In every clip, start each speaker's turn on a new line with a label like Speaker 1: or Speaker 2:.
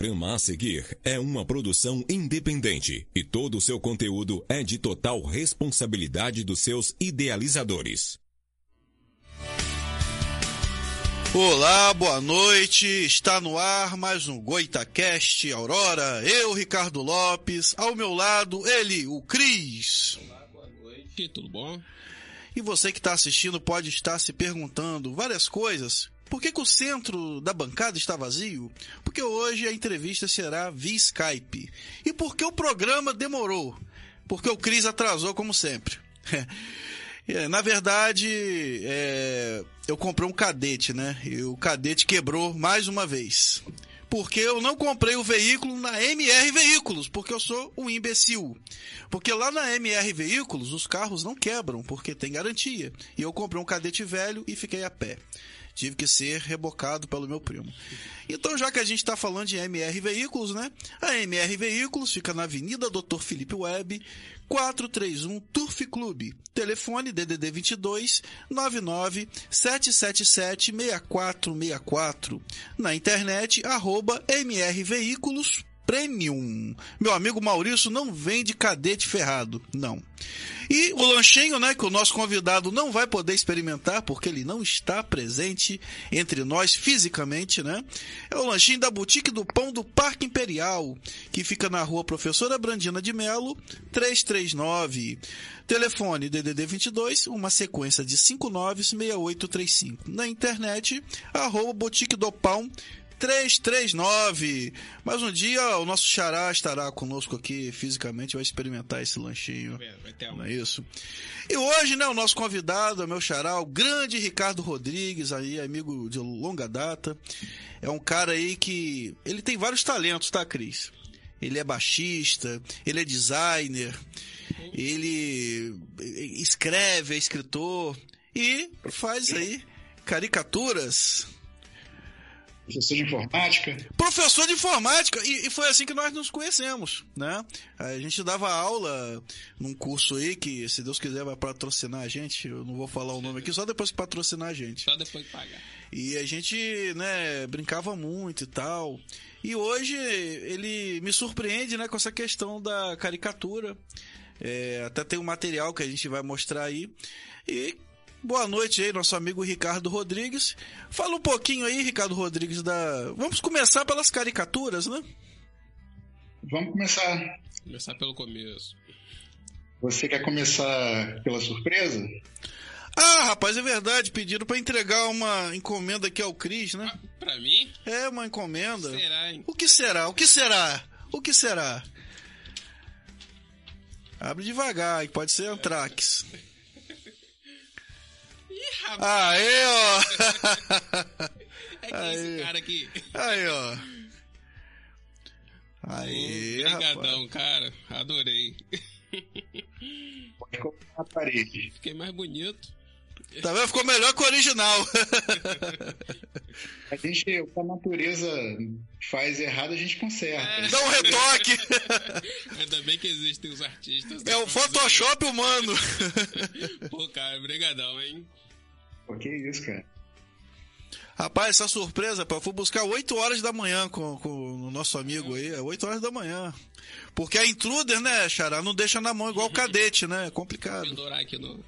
Speaker 1: programa a seguir é uma produção independente e todo o seu conteúdo é de total responsabilidade dos seus idealizadores.
Speaker 2: Olá, boa noite. Está no ar mais um Goitacast Aurora. Eu, Ricardo Lopes. Ao meu lado, ele, o Cris.
Speaker 3: Olá, boa noite. Tudo bom?
Speaker 2: E você que está assistindo pode estar se perguntando várias coisas. Por que, que, o centro da bancada está vazio? Porque hoje a entrevista será via Skype. E por que o programa demorou? Porque o Cris atrasou, como sempre. Na verdade, é, eu comprei um cadete, né? E o cadete quebrou mais uma vez. Porque eu não comprei o veículo na MR Veículos, porque eu sou um imbecil. Porque lá na MR Veículos os carros não quebram, porque tem garantia. E eu comprei um cadete velho e fiquei a pé tive que ser rebocado pelo meu primo. Então, já que a gente está falando de MR Veículos, né? A MR Veículos fica na Avenida Doutor Felipe Web, 431 Turf Clube. Telefone DDD 22 99 777 6464. Na internet, arroba MR Veículos Premium. Meu amigo Maurício não vende cadete ferrado, não. E o lanchinho, né, que o nosso convidado não vai poder experimentar porque ele não está presente entre nós fisicamente, né? É o lanchinho da Boutique do Pão do Parque Imperial, que fica na rua Professora Brandina de Melo, 339. Telefone DDD 22, uma sequência de 596835. Na internet, arroba Boutique do Pão 339. Mas um dia o nosso xará estará conosco aqui fisicamente, vai experimentar esse lanchinho. Não é isso? E hoje, né, o nosso convidado é meu xará, o grande Ricardo Rodrigues, aí, amigo de longa data. É um cara aí que. Ele tem vários talentos, tá, Cris? Ele é baixista, ele é designer, ele escreve, é escritor e faz aí caricaturas
Speaker 4: professor de informática.
Speaker 2: Professor de informática, e, e, foi assim que nós nos conhecemos, né? A gente dava aula num curso aí que, se Deus quiser, vai patrocinar a gente. Eu não vou falar o nome aqui, só depois que patrocinar a gente.
Speaker 3: Só depois de pagar.
Speaker 2: E a gente, né, brincava muito e tal. E hoje ele me surpreende, né, com essa questão da caricatura. É, até tem um material que a gente vai mostrar aí. E Boa noite aí, nosso amigo Ricardo Rodrigues. Fala um pouquinho aí, Ricardo Rodrigues, da. Vamos começar pelas caricaturas, né?
Speaker 4: Vamos começar.
Speaker 3: Começar pelo começo.
Speaker 4: Você quer começar pela surpresa?
Speaker 2: Ah, rapaz, é verdade. Pediram para entregar uma encomenda aqui ao Cris, né?
Speaker 3: Ah, pra mim?
Speaker 2: É, uma encomenda.
Speaker 3: Será, hein?
Speaker 2: O que será? O que será? O que será? Abre devagar, pode ser Antrax. Aí, ó.
Speaker 3: É que é esse cara aqui.
Speaker 2: Aí, ó. Aí,
Speaker 3: Obrigadão, cara. Adorei.
Speaker 4: Pode colocar na parede.
Speaker 3: Fiquei mais bonito.
Speaker 2: Tá vendo? Ficou melhor que o original.
Speaker 4: A gente, o que a natureza faz errado, a gente conserta. É.
Speaker 2: Dá um retoque.
Speaker 3: Ainda bem que existem os artistas.
Speaker 2: É o Photoshop humano.
Speaker 3: Pô, cara, brigadão, hein?
Speaker 4: Pô, que isso, cara.
Speaker 2: Rapaz, essa surpresa, pô, eu fui buscar 8 horas da manhã com, com o nosso amigo aí, é 8 horas da manhã. Porque a intruder, né, Xará, não deixa na mão igual o cadete, né? É complicado.
Speaker 3: Pendurar aqui no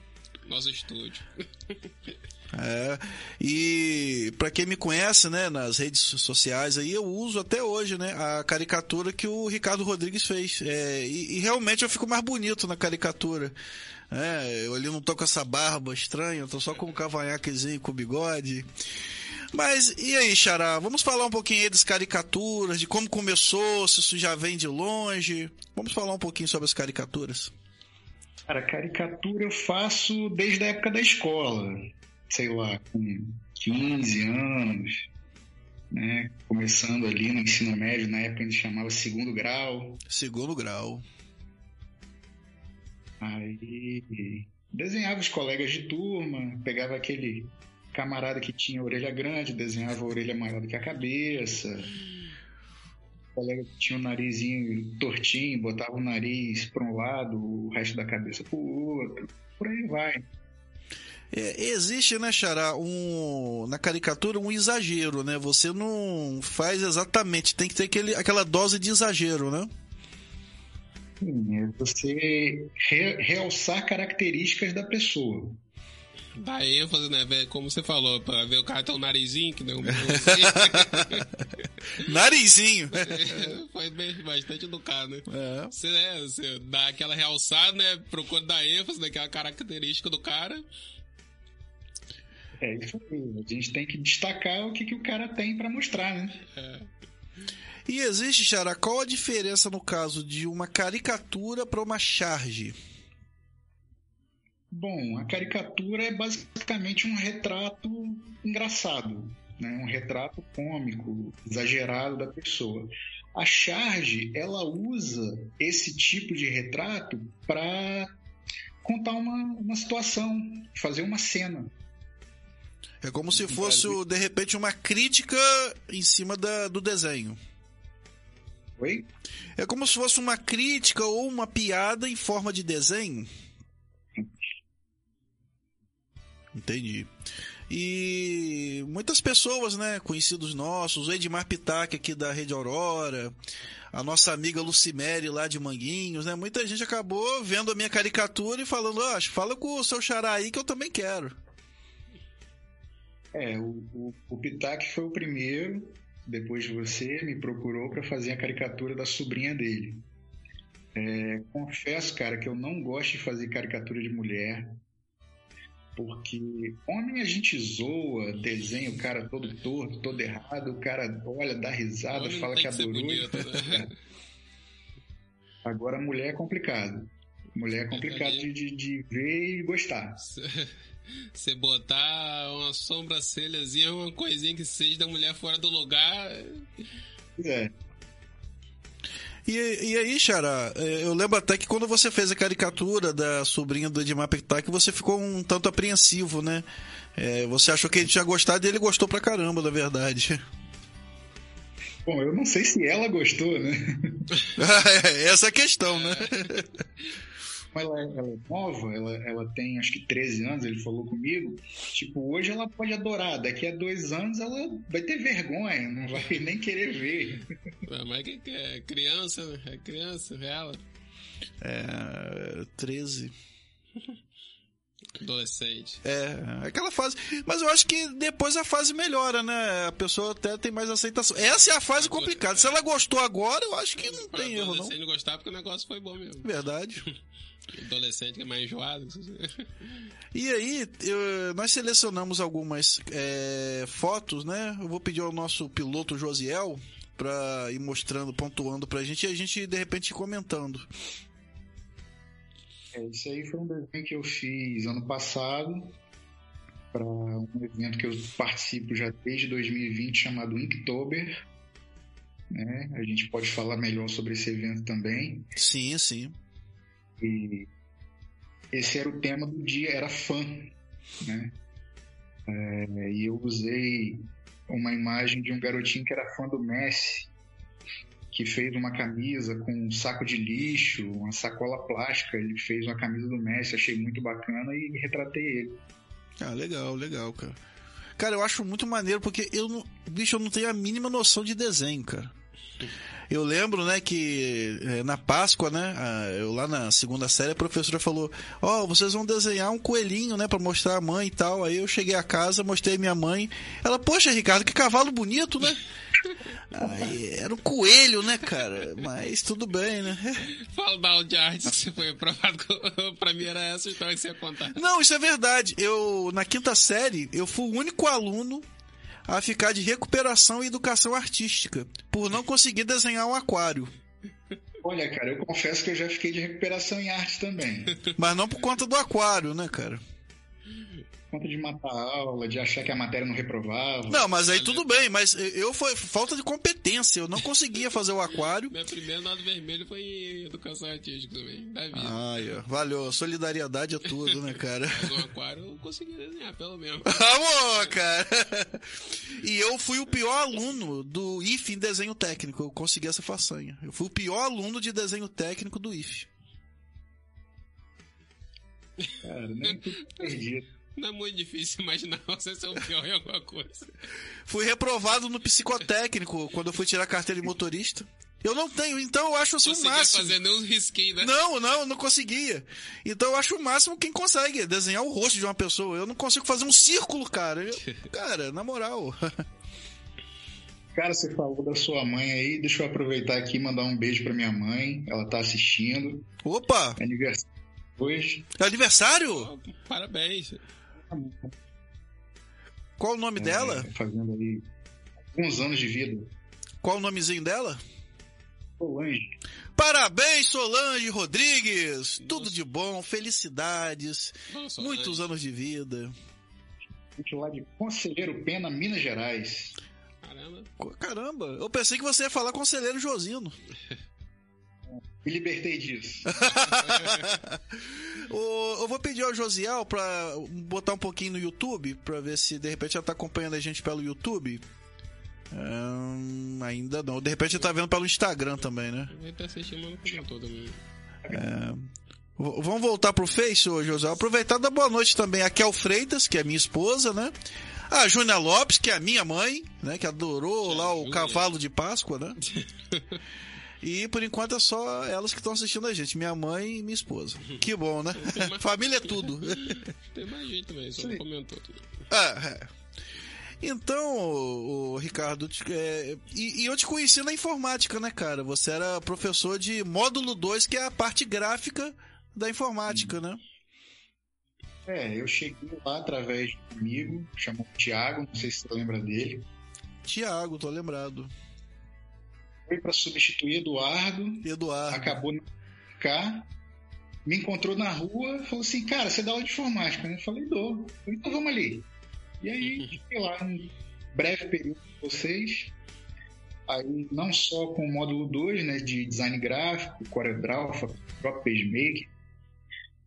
Speaker 3: nosso estúdio.
Speaker 2: É, e para quem me conhece, né, nas redes sociais aí, eu uso até hoje, né, a caricatura que o Ricardo Rodrigues fez. É, e, e realmente eu fico mais bonito na caricatura. É, eu ali não tô com essa barba estranha, eu tô só com um cavanhaquezinho com bigode. Mas e aí, Xará? Vamos falar um pouquinho aí das caricaturas, de como começou, se isso já vem de longe. Vamos falar um pouquinho sobre as caricaturas.
Speaker 4: Cara, caricatura eu faço desde a época da escola. Sei lá, com 15 anos, né? Começando ali no ensino médio, na época a gente chamava segundo grau.
Speaker 2: Segundo grau.
Speaker 4: Aí desenhava os colegas de turma, pegava aquele camarada que tinha orelha grande, desenhava a orelha maior do que a cabeça. O colega que tinha o um narizinho tortinho, botava o nariz para um lado, o resto da cabeça para o outro. Por aí vai.
Speaker 2: É, existe, né, Xará, um, na caricatura um exagero, né? Você não faz exatamente, tem que ter aquele, aquela dose de exagero, né?
Speaker 4: Sim, é você re- realçar características da pessoa.
Speaker 3: Dá ênfase, né? Ver, Como você falou, pra ver o cara tem um narizinho que deu um.
Speaker 2: Narizinho.
Speaker 3: Foi bem, bastante educado, né?
Speaker 2: É.
Speaker 3: Você, né, você dá aquela realçada, né? Procura dar ênfase naquela característica do cara.
Speaker 4: É isso aí. A gente tem que destacar o que, que o cara tem para mostrar, né?
Speaker 2: E existe, Xará, qual a diferença no caso de uma caricatura para uma charge?
Speaker 4: Bom, a caricatura é basicamente um retrato engraçado, né? um retrato cômico, exagerado da pessoa. A charge, ela usa esse tipo de retrato para contar uma, uma situação, fazer uma cena.
Speaker 2: É como se fosse, de repente, uma crítica em cima da- do desenho.
Speaker 4: Oi?
Speaker 2: É como se fosse uma crítica ou uma piada em forma de desenho. Entendi. E muitas pessoas, né, conhecidos nossos, o Edmar Pitac aqui da Rede Aurora, a nossa amiga Lucimere lá de Manguinhos, né, muita gente acabou vendo a minha caricatura e falando, ó, fala com o seu xará aí que eu também quero.
Speaker 4: É, o, o, o Pitac foi o primeiro, depois de você, me procurou para fazer a caricatura da sobrinha dele. É, confesso, cara, que eu não gosto de fazer caricatura de mulher, porque homem a gente zoa, desenha o cara todo torto, todo errado, o cara olha, dá risada,
Speaker 3: Homem
Speaker 4: fala que
Speaker 3: que ser
Speaker 4: adorou.
Speaker 3: bonito, né?
Speaker 4: Agora mulher é complicado. Mulher é complicado de, de, de ver e gostar.
Speaker 3: Você botar uma sobrancelhazinha, uma coisinha que seja da mulher fora do lugar.
Speaker 4: Pois é.
Speaker 2: E, e aí, Xará, é, eu lembro até que quando você fez a caricatura da sobrinha do Edmar Pitac, você ficou um tanto apreensivo, né? É, você achou que ele tinha gostado e ele gostou pra caramba, na verdade.
Speaker 4: Bom, eu não sei se ela gostou, né?
Speaker 2: Essa é a questão, né?
Speaker 4: Mas ela, ela é nova, ela, ela tem acho que 13 anos, ele falou comigo. Tipo, hoje ela pode adorar, daqui a dois anos ela vai ter vergonha, não vai nem querer ver.
Speaker 3: Mas que, é criança? É criança, ela.
Speaker 2: É, 13.
Speaker 3: Adolescente.
Speaker 2: É, aquela fase. Mas eu acho que depois a fase melhora, né? A pessoa até tem mais aceitação. Essa é a fase complicada. Se ela gostou agora, eu acho que não
Speaker 3: Pra
Speaker 2: tem erro, não.
Speaker 3: não gostar porque o negócio foi bom mesmo.
Speaker 2: Verdade.
Speaker 3: Adolescente que é mais enjoado.
Speaker 2: E aí, eu- nós selecionamos algumas é, fotos, né? Eu vou pedir ao nosso piloto Josiel pra ir mostrando, pontuando pra gente e a gente, de repente, comentando.
Speaker 4: É, isso aí foi um desenho que eu fiz ano passado para um evento que eu participo já desde 2020 chamado Inktober. Né? A gente pode falar melhor sobre esse evento também.
Speaker 2: Sim, sim.
Speaker 4: E esse era o tema do dia, era fã, né? É, e eu usei uma imagem de um garotinho que era fã do Messi, que fez uma camisa com um saco de lixo, uma sacola plástica. Ele fez uma camisa do Messi, achei muito bacana e retratei ele.
Speaker 2: Ah, legal, legal, cara. Cara, eu acho muito maneiro porque eu não. Bicho, eu não tenho a mínima noção de desenho, cara. Eu lembro, né, que eh, na Páscoa, né, eu lá na segunda série, a professora falou: Ó, vocês vão desenhar um coelhinho, né, pra mostrar a mãe e tal. Aí eu cheguei a casa, mostrei a minha mãe. Ela, poxa, Ricardo, que cavalo bonito, né? Aí, era um coelho, né, cara? Mas tudo bem, né?
Speaker 3: Fala da de arte que você foi aprovado. pra mim era essa história que você ia contar.
Speaker 2: Não, isso é verdade. Eu, na quinta série, eu fui o único aluno a ficar de recuperação e educação artística, por não conseguir desenhar um aquário.
Speaker 4: Olha, cara, eu confesso que eu já fiquei de recuperação em arte também.
Speaker 2: Mas não por conta do aquário, né, cara?
Speaker 4: Conta de matar a aula, de achar que a matéria não reprovava.
Speaker 2: Não, mas aí tudo bem, mas eu foi falta de competência, eu não conseguia fazer o aquário.
Speaker 3: Meu primeiro nado vermelho foi em educação artística também, da vida.
Speaker 2: Ai, ó, valeu, solidariedade é tudo, né, cara?
Speaker 3: Mas um aquário eu consegui desenhar, pelo menos.
Speaker 2: Amor, cara! E eu fui o pior aluno do IF em desenho técnico. Eu consegui essa façanha. Eu fui o pior aluno de desenho técnico do IF.
Speaker 4: Cara, nem tudo perdido.
Speaker 3: Não é muito difícil imaginar você ser o pior em alguma coisa.
Speaker 2: Fui reprovado no psicotécnico quando eu fui tirar a carteira de motorista. Eu não tenho, então eu acho assim o
Speaker 3: Conseguia
Speaker 2: máximo.
Speaker 3: fazer nem uns risquinhos, né?
Speaker 2: Não, não, não conseguia. Então eu acho o máximo quem consegue desenhar o rosto de uma pessoa. Eu não consigo fazer um círculo, cara. Eu- cara, na moral.
Speaker 4: Cara, você falou da sua mãe aí. Deixa eu aproveitar aqui e mandar um beijo pra minha mãe. Ela tá assistindo.
Speaker 2: Opa,
Speaker 4: É aniversário hoje.
Speaker 2: é aniversário?
Speaker 3: Oh, Parabéns.
Speaker 2: Qual o nome dela?
Speaker 4: É, fazendo aí alguns anos de vida.
Speaker 2: Qual o nomezinho dela?
Speaker 4: Solange.
Speaker 2: Parabéns, Solange Rodrigues! Tudo de bom, felicidades,
Speaker 3: Nossa,
Speaker 2: muitos anos de vida.
Speaker 4: gente lá de Conselheiro Pena, Minas Gerais.
Speaker 3: Caramba.
Speaker 2: Caramba, eu pensei que você ia falar conselheiro Josino.
Speaker 4: Me libertei disso.
Speaker 2: Ô, eu vou pedir ao Josiel pra botar um pouquinho no YouTube, pra ver se de repente ela tá acompanhando a gente pelo YouTube. Ainda não. De repente ele tá vendo pelo Instagram também, né?
Speaker 3: Ele tá assistindo, mas não comentou também.
Speaker 2: V- Vamos voltar pro Face, ô Josiel. Aproveitar da boa noite também a Kel Freitas, que é minha esposa, né? A Júnia Lopes, que é a minha mãe, né? Que adorou lá o cavalo de Páscoa, né? E por enquanto é só elas que estão assistindo a gente, minha mãe e minha esposa. Que bom, né? Família é tudo.
Speaker 3: Tem mais gente também, só não comentou tudo.
Speaker 2: É, é. Então, ô, ô, Ricardo, te- é, e, e eu te conheci na informática, né, cara? Você era professor de módulo 2, que é a parte gráfica da informática, né?
Speaker 4: É, eu cheguei lá através de um amigo, chamado Thiago, não sei se você lembra dele.
Speaker 2: Tiago, tô lembrado.
Speaker 4: Foi para substituir Eduardo,
Speaker 2: Eduardo.
Speaker 4: acabou não cá, me encontrou na rua, falou assim, cara, você dá aula de informática, né? Eu falei, dou. Eu então vamos ali. E aí, fiquei lá um breve período com vocês. Aí, não só com o módulo 2, né, de design gráfico, CorelDRAW, próprio PageMaker,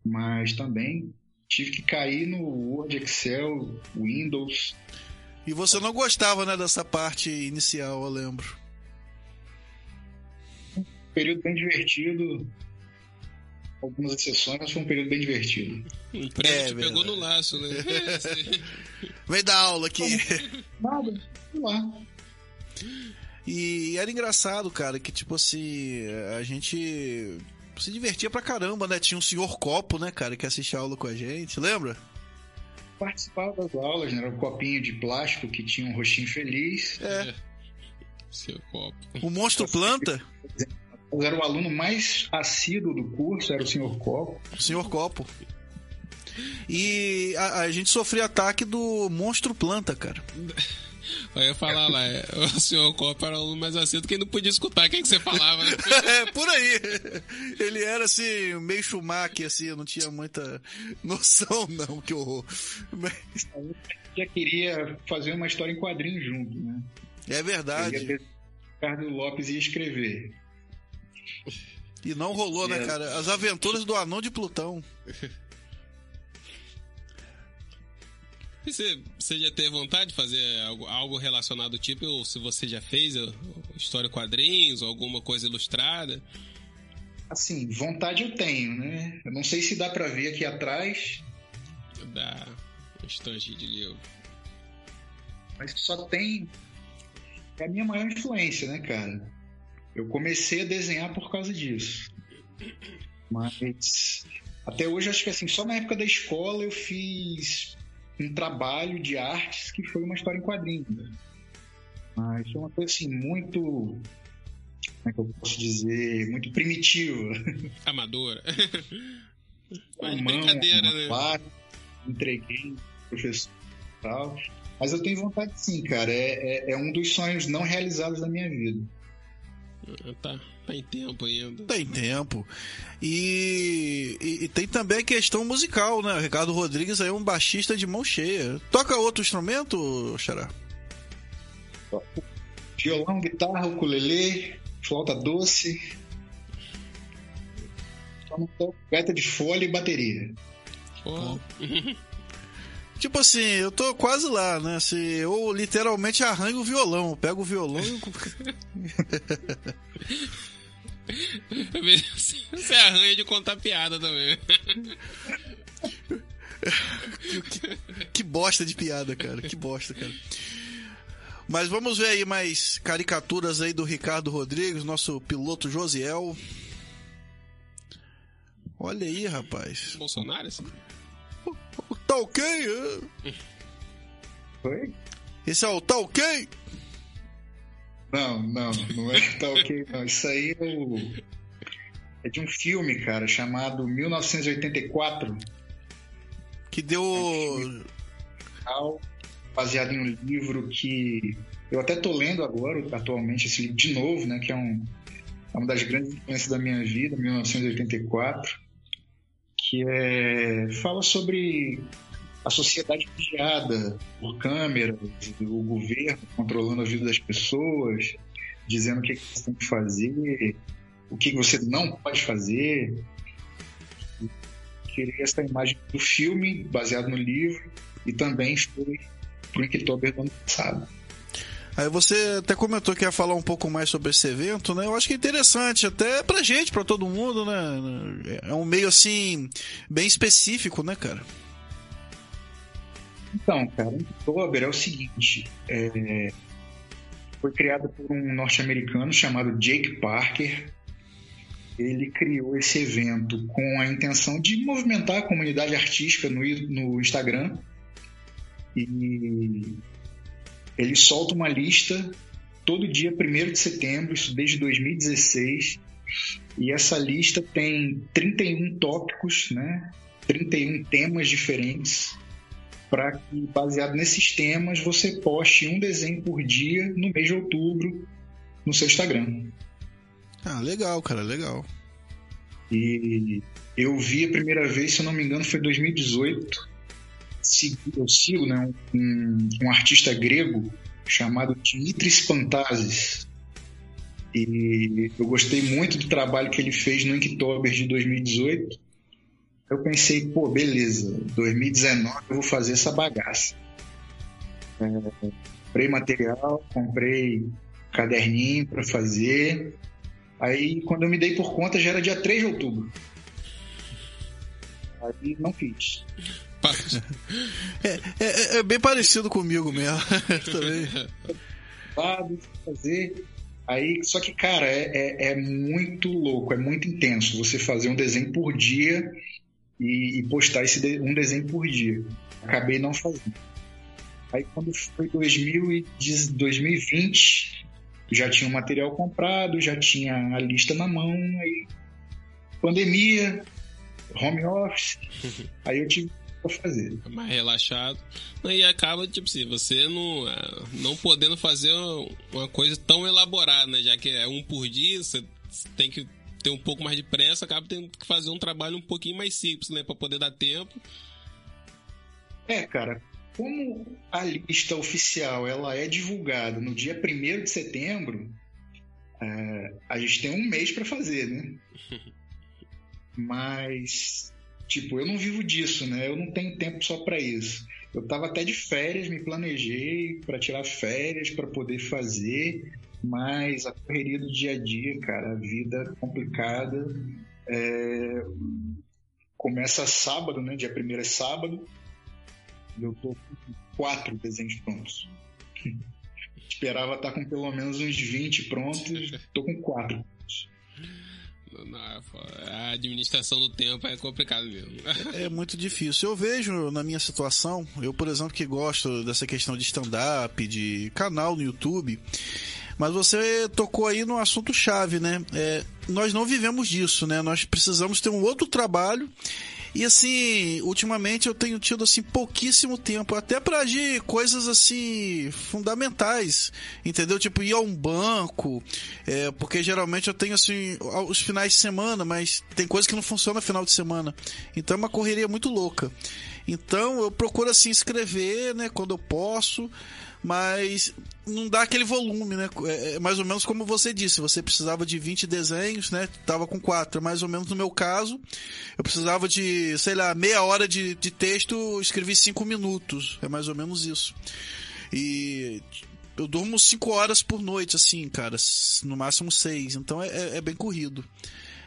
Speaker 4: mas também tive que cair no Word, Excel, Windows.
Speaker 2: E você não gostava, né, dessa parte inicial, eu lembro.
Speaker 4: Período bem divertido. Algumas exceções, mas foi um período bem divertido.
Speaker 2: É
Speaker 3: te pegou no laço, né?
Speaker 2: Vem dar aula aqui.
Speaker 4: Nada, sei lá.
Speaker 2: E era engraçado, cara, que tipo assim, a gente se divertia pra caramba, né? Tinha um senhor copo, né, cara, que assistia a aula com a gente, lembra?
Speaker 4: Participava das aulas, né? Era um copinho de plástico que tinha um rostinho feliz.
Speaker 2: É.
Speaker 3: Seu copo.
Speaker 2: O monstro planta,
Speaker 4: era o aluno mais assíduo do curso, era o senhor Copo.
Speaker 2: o senhor copo. E a, a gente sofria ataque do monstro planta, cara.
Speaker 3: Eu ia falar lá, é, o senhor copo era o aluno mais aceito que não podia escutar o que, que você falava, né?
Speaker 2: É, por aí. Ele era assim, meio Schumacher, assim, não tinha muita noção, não, que horror. Mas
Speaker 4: Já queria fazer uma história em quadrinho junto, né?
Speaker 2: é
Speaker 4: Eu
Speaker 2: verdade.
Speaker 4: Ricardo Lopes ia escrever.
Speaker 2: E não rolou, né, cara? As aventuras do anão de Plutão.
Speaker 3: E Você, você já teve vontade de fazer algo, algo relacionado ao tipo, ou se você já fez ó, história quadrinhos, ou alguma coisa ilustrada?
Speaker 4: Assim, vontade eu tenho, né? Eu não sei se dá pra ver aqui atrás,
Speaker 3: Da estante de livro.
Speaker 4: mas só tem. É a minha maior influência, né, cara? Eu comecei a desenhar por causa disso. Mas até hoje acho que assim, só na época da escola eu fiz um trabalho de artes que foi uma história em quadrinhos. né? Mas foi uma coisa assim muito. Como é que eu posso dizer? Muito primitiva.
Speaker 3: Amadora. Mas
Speaker 4: mão,
Speaker 3: brincadeira, né?
Speaker 4: placa, entreguei pro professor e tal. Mas eu tenho vontade sim, cara. É, é, é um dos sonhos não realizados da minha vida.
Speaker 3: Tá, tá em tempo ainda.
Speaker 2: Tem tempo. E, e- e tem também a questão musical, né? O Ricardo Rodrigues aí é um baixista de mão cheia. Toca outro instrumento, Xará?
Speaker 4: Violão, guitarra, ukulele, flauta doce. Só não toco gaita de folha e bateria.
Speaker 3: Pô,
Speaker 2: Tipo assim, eu tô quase lá, né? Se eu literalmente arranho o violão. Eu pego o violão e.
Speaker 3: você arranha de contar piada também.
Speaker 2: que, que bosta de piada, cara. Que bosta, cara. Mas vamos ver aí mais caricaturas aí do Ricardo Rodrigues, nosso piloto Josiel. Olha aí, rapaz.
Speaker 3: Bolsonaro, assim?
Speaker 2: Tá ok? é?
Speaker 4: Foi?
Speaker 2: Esse é o tá ok?
Speaker 4: Não, não, não é que tá ok, não. Isso aí é, o... é de um filme, cara, chamado 1984,
Speaker 2: Que deu.
Speaker 4: tal, baseado em um livro que eu até tô lendo agora, atualmente, esse livro de novo, né? Que é, um, é uma das grandes influências da minha vida, 1984, que é, fala sobre a sociedade vigiada por câmeras, o governo controlando a vida das pessoas, dizendo o que, que você tem que fazer, o que você não pode fazer. Queria essa imagem do filme, baseado no livro, e também foi pro Inktober do ano passado.
Speaker 2: Aí você até comentou que ia falar um pouco mais sobre esse evento, né? Eu acho que é interessante, até pra gente, pra todo mundo, né? É um meio assim, bem específico, né, cara?
Speaker 4: Então, cara, o Inktober é o seguinte: é, foi criado por um norte-americano chamado Jake Parker. Ele criou esse evento com a intenção de movimentar a comunidade artística no, no Instagram. E ele solta uma lista todo dia 1 de setembro, isso desde 2016. E essa lista tem 31 tópicos, né? 31 temas diferentes para que, baseado nesses temas, você poste um desenho por dia no mês de outubro no seu Instagram.
Speaker 2: Ah, legal, cara, legal.
Speaker 4: E eu vi a primeira vez, se eu não me engano, foi em 2018. Segui- Eu sigo né, um, um artista grego chamado Dimitris Pantazis. E eu gostei muito do trabalho que ele fez no Inktober de 2018. Eu pensei, pô, beleza, 2019 eu vou fazer essa bagaça. É, comprei material, comprei caderninho para fazer. Aí, quando eu me dei por conta, já era dia 3 de outubro. Aí não fiz.
Speaker 2: É, é- é bem parecido comigo mesmo. Também.
Speaker 4: Fazer. Aí, só que, cara, é, é, é muito louco, é muito intenso você fazer um desenho por dia e, e postar esse de- um desenho por dia. Acabei não fazendo. Aí, quando foi 2010 2020, já tinha o material comprado, já tinha a lista na mão, aí pandemia, home office, aí eu tive que fazer.
Speaker 3: mais relaxado. E acaba, tipo assim, você não, não podendo fazer uma coisa tão elaborada, né? Já que é um por dia, você tem que ter um pouco mais de pressa, acaba tendo que fazer um trabalho um pouquinho mais simples, né? Pra poder dar tempo.
Speaker 4: É, cara, como a lista oficial ela é divulgada no dia 1 de setembro, é, a gente tem um mês para fazer, né? Mas, tipo, eu não vivo disso, né? Eu não tenho tempo só para isso. Eu tava até de férias, me planejei para tirar férias para poder fazer, mas a correria do dia a dia, cara, a vida complicada. é, Começa sábado, né? Dia 1 é sábado. Eu tô com quatro desenhos prontos. Esperava estar com pelo menos uns 20 prontos, tô com quatro.
Speaker 3: Não, a administração do tempo é complicado mesmo.
Speaker 2: É muito difícil. Eu vejo na minha situação, eu, por exemplo, que gosto dessa questão de stand-up, de canal no YouTube, mas você tocou aí no assunto chave, né? É, nós não vivemos disso, né? Nós precisamos ter um outro trabalho. E assim, ultimamente eu tenho tido assim pouquíssimo tempo, até para agir coisas assim fundamentais, entendeu? Tipo ir a um banco, é, porque geralmente eu tenho assim os finais de semana, mas tem coisa que não funciona final de semana. Então é uma correria muito louca. Então eu procuro assim escrever, né, quando eu posso, mas não dá aquele volume, né? É é mais ou menos como você disse, você precisava de 20 desenhos, né? Tava com 4, mais ou menos no meu caso. Eu precisava de, sei lá, meia hora de, de texto, escrevi 5 minutos. É mais ou menos isso. E eu durmo 5 horas por noite, assim, cara. No máximo 6. Então é, é- é bem corrido.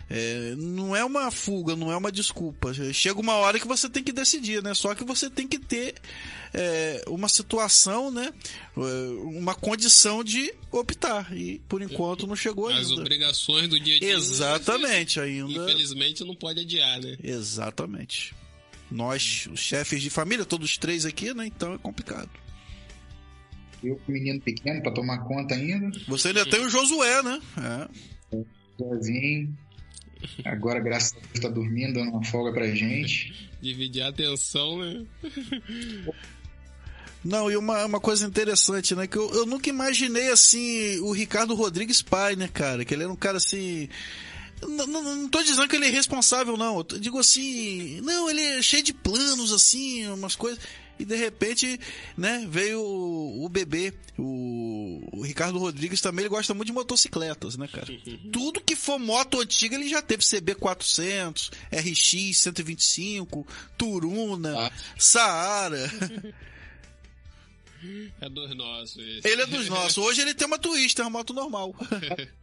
Speaker 2: É, não é uma fuga, não é uma desculpa. Chega uma hora que você tem que decidir, né? Só que você tem que ter é, uma situação, né? É, uma condição de optar. E por enquanto não chegou
Speaker 3: As
Speaker 2: ainda.
Speaker 3: obrigações do dia a dia.
Speaker 2: Exatamente, ainda.
Speaker 3: Infelizmente não pode adiar, né?
Speaker 2: Exatamente. Nós, os chefes de família, todos três aqui, né? Então é complicado.
Speaker 4: Eu com menino pequeno pra tomar conta ainda.
Speaker 2: Você ainda tem o Josué, né? É.
Speaker 4: Sozinho. Agora, graças a Deus, tá dormindo, dando uma folga pra gente.
Speaker 3: Dividir a atenção, né?
Speaker 2: Não, e uma, uma coisa interessante, né? Que eu, eu nunca imaginei, assim, o Ricardo Rodrigues pai, né, cara? Que ele era um cara, assim... Não, não, não tô dizendo que ele é responsável, não. Eu digo assim... Não, ele é cheio de planos, assim, umas coisas... E de repente, né, veio o, o bebê, o, o Ricardo Rodrigues também, ele gosta muito de motocicletas, né, cara? Tudo que for moto antiga ele já teve CB400, RX 125, Turuna,
Speaker 4: Ah.
Speaker 2: Saara.
Speaker 3: É dos nossos. esse.
Speaker 2: Ele é dos nossos. Hoje ele tem uma Twister, uma moto normal.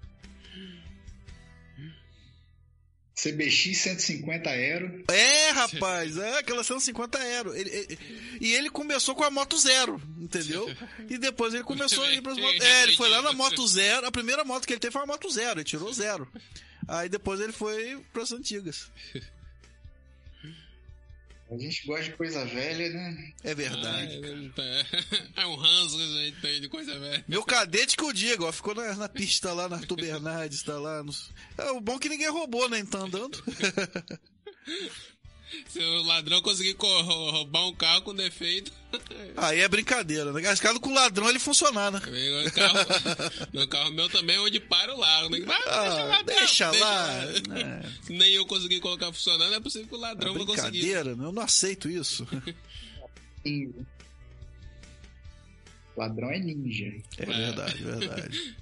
Speaker 4: CBX 150 Aero.
Speaker 2: É, rapaz, é aquela 150 Aero. Ele- ele- e ele começou com a moto zero, entendeu? E depois ele começou a ir pras motos. É, ele foi lá na moto zero. A primeira moto que ele teve foi uma moto zero, ele tirou zero. Aí depois ele foi pras antigas.
Speaker 4: A gente gosta de coisa velha, né?
Speaker 2: É verdade.
Speaker 3: Ah, não tá- é um ranço que a gente tem de coisa velha.
Speaker 2: Meu cadete que eu digo, ó, ficou na, na pista lá, na Arthur Bernardes, tá lá. nos- É o bom é que ninguém roubou, né? Tá andando.
Speaker 3: Se o ladrão conseguir co- roubar um carro com defeito,
Speaker 2: Aí é brincadeira, né? Arriscado com o ladrão ele funcionar, né?
Speaker 3: meu carro, meu carro meu também é onde para o largo. Né? Vai,
Speaker 2: Ah,
Speaker 3: ladrão,
Speaker 2: deixa lá.
Speaker 3: lá.
Speaker 2: É.
Speaker 3: Se nem eu conseguir colocar funcionando, é possível que o ladrão
Speaker 2: É
Speaker 3: vai conseguir.
Speaker 2: brincadeira, né? Eu não aceito isso.
Speaker 4: Ladrão é ninja.
Speaker 2: É verdade, verdade.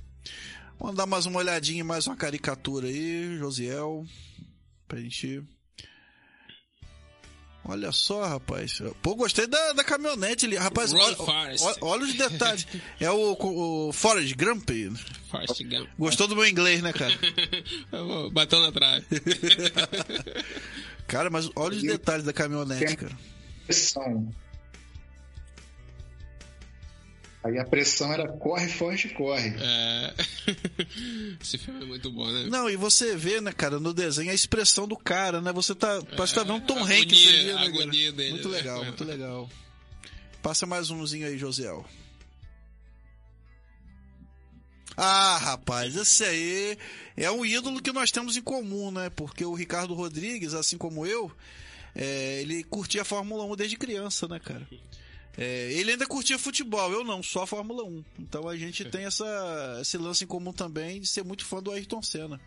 Speaker 2: Vamos dar mais uma olhadinha em mais uma caricatura aí, Josiel. Pra gente. Olha só, rapaz. Pô, gostei da, da caminhonete ali. Rapaz, olha, olha, olha os detalhes. É o, o Forrest Gump.
Speaker 3: Forrest Gump.
Speaker 2: Gostou do meu inglês, né, cara?
Speaker 3: Bateu na trave.
Speaker 2: Cara, mas olha os detalhes da caminhonete, cara.
Speaker 4: Pressão. Aí a pressão era corre, forte, corre.
Speaker 3: É... Esse filme é muito bom, né?
Speaker 2: Não, e você vê, né, cara, no desenho a expressão do cara, né? Você tá. Parece que tá vendo Tom
Speaker 3: É, a
Speaker 2: Hanks
Speaker 3: agonia-
Speaker 2: ali, né,
Speaker 3: agonia dele,
Speaker 2: Muito
Speaker 3: né?
Speaker 2: legal, muito legal. Passa mais umzinho aí, Josiel. Ah, rapaz, esse aí é um ídolo que nós temos em comum, né? Porque o Ricardo Rodrigues, assim como eu, é, ele curtia a Fórmula 1 desde criança, né, cara? É, ele ainda curtia futebol, eu não, só a Fórmula 1. Então a gente tem essa, esse lance em comum também de ser muito fã do Ayrton Senna.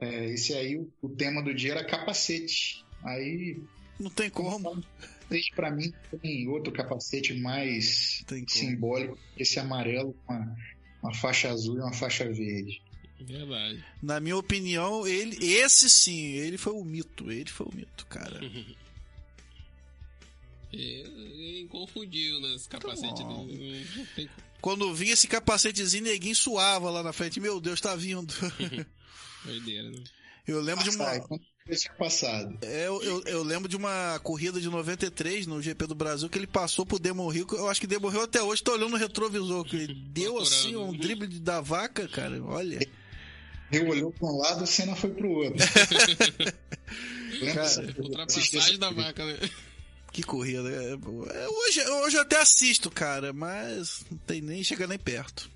Speaker 4: É, esse aí, o, o tema do dia era capacete. Aí,
Speaker 2: Não tem como.
Speaker 4: pra mim, tem outro capacete mais simbólico, esse amarelo com uma, uma faixa azul e uma faixa verde.
Speaker 3: Verdade.
Speaker 2: Na minha opinião, ele, esse sim, ele foi o mito. Ele foi o mito, cara.
Speaker 3: Ele confundiu, né? Esse capacete dele. Não tem
Speaker 2: Quando vinha esse capacetezinho, neguinho suava lá na frente. Meu Deus, tá vindo.
Speaker 3: doideira, né?
Speaker 2: Eu lembro de
Speaker 4: Sai,
Speaker 2: uma.
Speaker 4: tinha passado.
Speaker 2: é, Eu, eu, eu lembro de uma corrida de 93 no GP do Brasil que ele passou pro Demon Rio. Eu acho que Demon Rio até hoje tá olhando no retrovisor. Que ele deu assim um drible de- da vaca, cara. Olha.
Speaker 4: Eu olhou para um lado, a cena foi pro outro.
Speaker 2: Cara,
Speaker 3: Ultrapassagem da vaca, né?
Speaker 2: Que corrida. É, é, hoje, hoje eu até assisto, cara, mas não tem nem chega nem perto.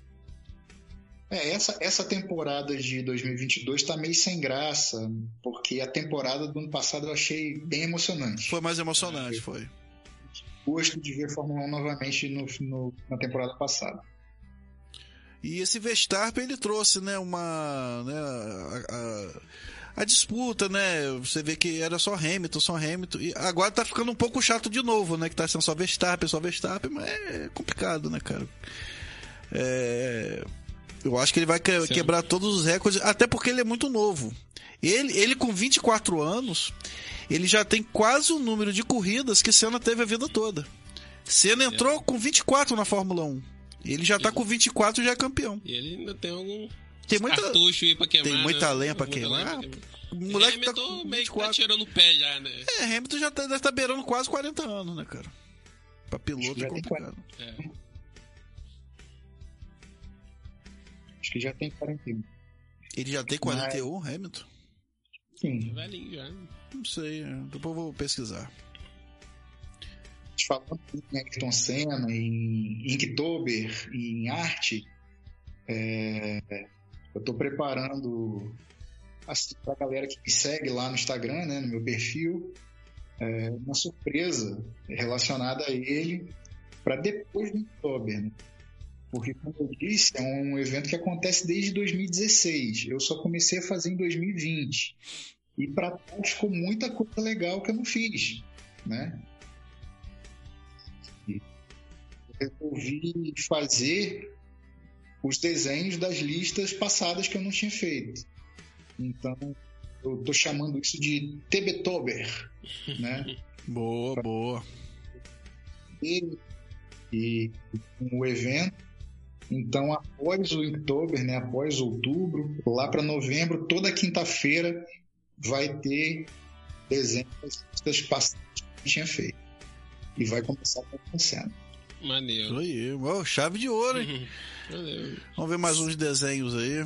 Speaker 4: É, essa, essa temporada de 2022 tá meio sem graça, porque a temporada do ano passado eu achei bem emocionante.
Speaker 2: Foi mais emocionante, foi.
Speaker 4: Gosto de ver Fórmula 1 novamente no, no- na temporada passada.
Speaker 2: E esse Verstappen ele trouxe, né, uma, né, a, a- a disputa, né? Você vê que era só Hamilton, só Hamilton. E agora tá ficando um pouco chato de novo, né? Que tá sendo só Verstappen, só Verstappen, mas é complicado, né, cara? É, eu acho que ele vai quebrar todos os recordes, até porque ele é muito novo. Ele, ele com 24 anos, ele já tem quase o número de corridas que Senna teve a vida toda. Senna entrou com 24 na Fórmula 1. Ele já tá com 24 e já é campeão.
Speaker 3: E ele ainda tem algum,
Speaker 2: Tem muita,
Speaker 3: cartucho aí pra queimar.
Speaker 2: tem muita
Speaker 3: né?
Speaker 2: lenha pra
Speaker 3: Muita
Speaker 2: queimar.
Speaker 3: lenha pra queimar.
Speaker 2: O moleque tá
Speaker 3: Hamilton
Speaker 2: com
Speaker 3: meio que tá
Speaker 2: 24.
Speaker 3: tirando o pé já, né?
Speaker 2: É, Hamilton já tá, deve estar beirando quase 40 anos, né, cara? Pra piloto é complicado.
Speaker 3: É.
Speaker 4: Acho que já tem 41.
Speaker 2: Ele já tem 41, Hamilton?
Speaker 4: Sim.
Speaker 3: Velhinho já.
Speaker 2: Não sei, é, depois eu vou pesquisar.
Speaker 4: falando em Ayrton Senna, em Inktober, em arte, é, eu estou preparando assim, para a galera que me segue lá no Instagram, né, no meu perfil, é, uma surpresa relacionada a ele para depois do Inktober. Né? Porque, como eu disse, é um evento que acontece desde 2016. Eu só comecei a fazer em 2020. E para trás ficou muita coisa legal que eu não fiz, né? resolvi fazer os desenhos das listas passadas que eu não tinha feito. Então, eu tô chamando isso de Tebetober, né?
Speaker 2: Boa, boa.
Speaker 4: E, e o evento, então após o Inktober, né, após outubro, lá para novembro, toda quinta-feira vai ter desenhos das listas passadas que eu não tinha feito. E vai começar acontecendo.
Speaker 2: Isso
Speaker 3: Maneiro.
Speaker 2: aí. Ó, chave de ouro, hein?
Speaker 3: Maneiro.
Speaker 2: Vamos ver mais uns desenhos aí.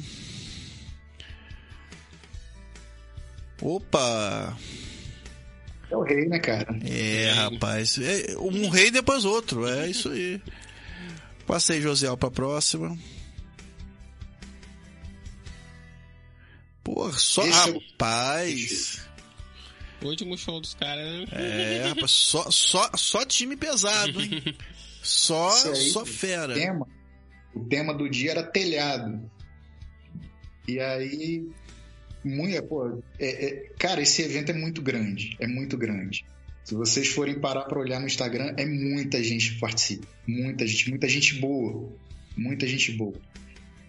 Speaker 2: Opa!
Speaker 4: É o rei, né, cara?
Speaker 2: É, rapaz. É, um rei depois outro. É isso aí. Passei Josiel pra próxima. Pô, só.
Speaker 4: Esse é o-
Speaker 2: Rapaz.
Speaker 3: O último show dos caras, né?
Speaker 2: É, rapaz, só, só, só time pesado, hein? Só,
Speaker 4: aí.
Speaker 2: só fera.
Speaker 4: O tema, o tema do dia era telhado. E aí, muito, pô, é- é- cara, esse evento é muito grande, é muito grande. Se vocês forem parar para olhar no Instagram, é muita gente que participa, muita gente, muita gente boa, muita gente boa.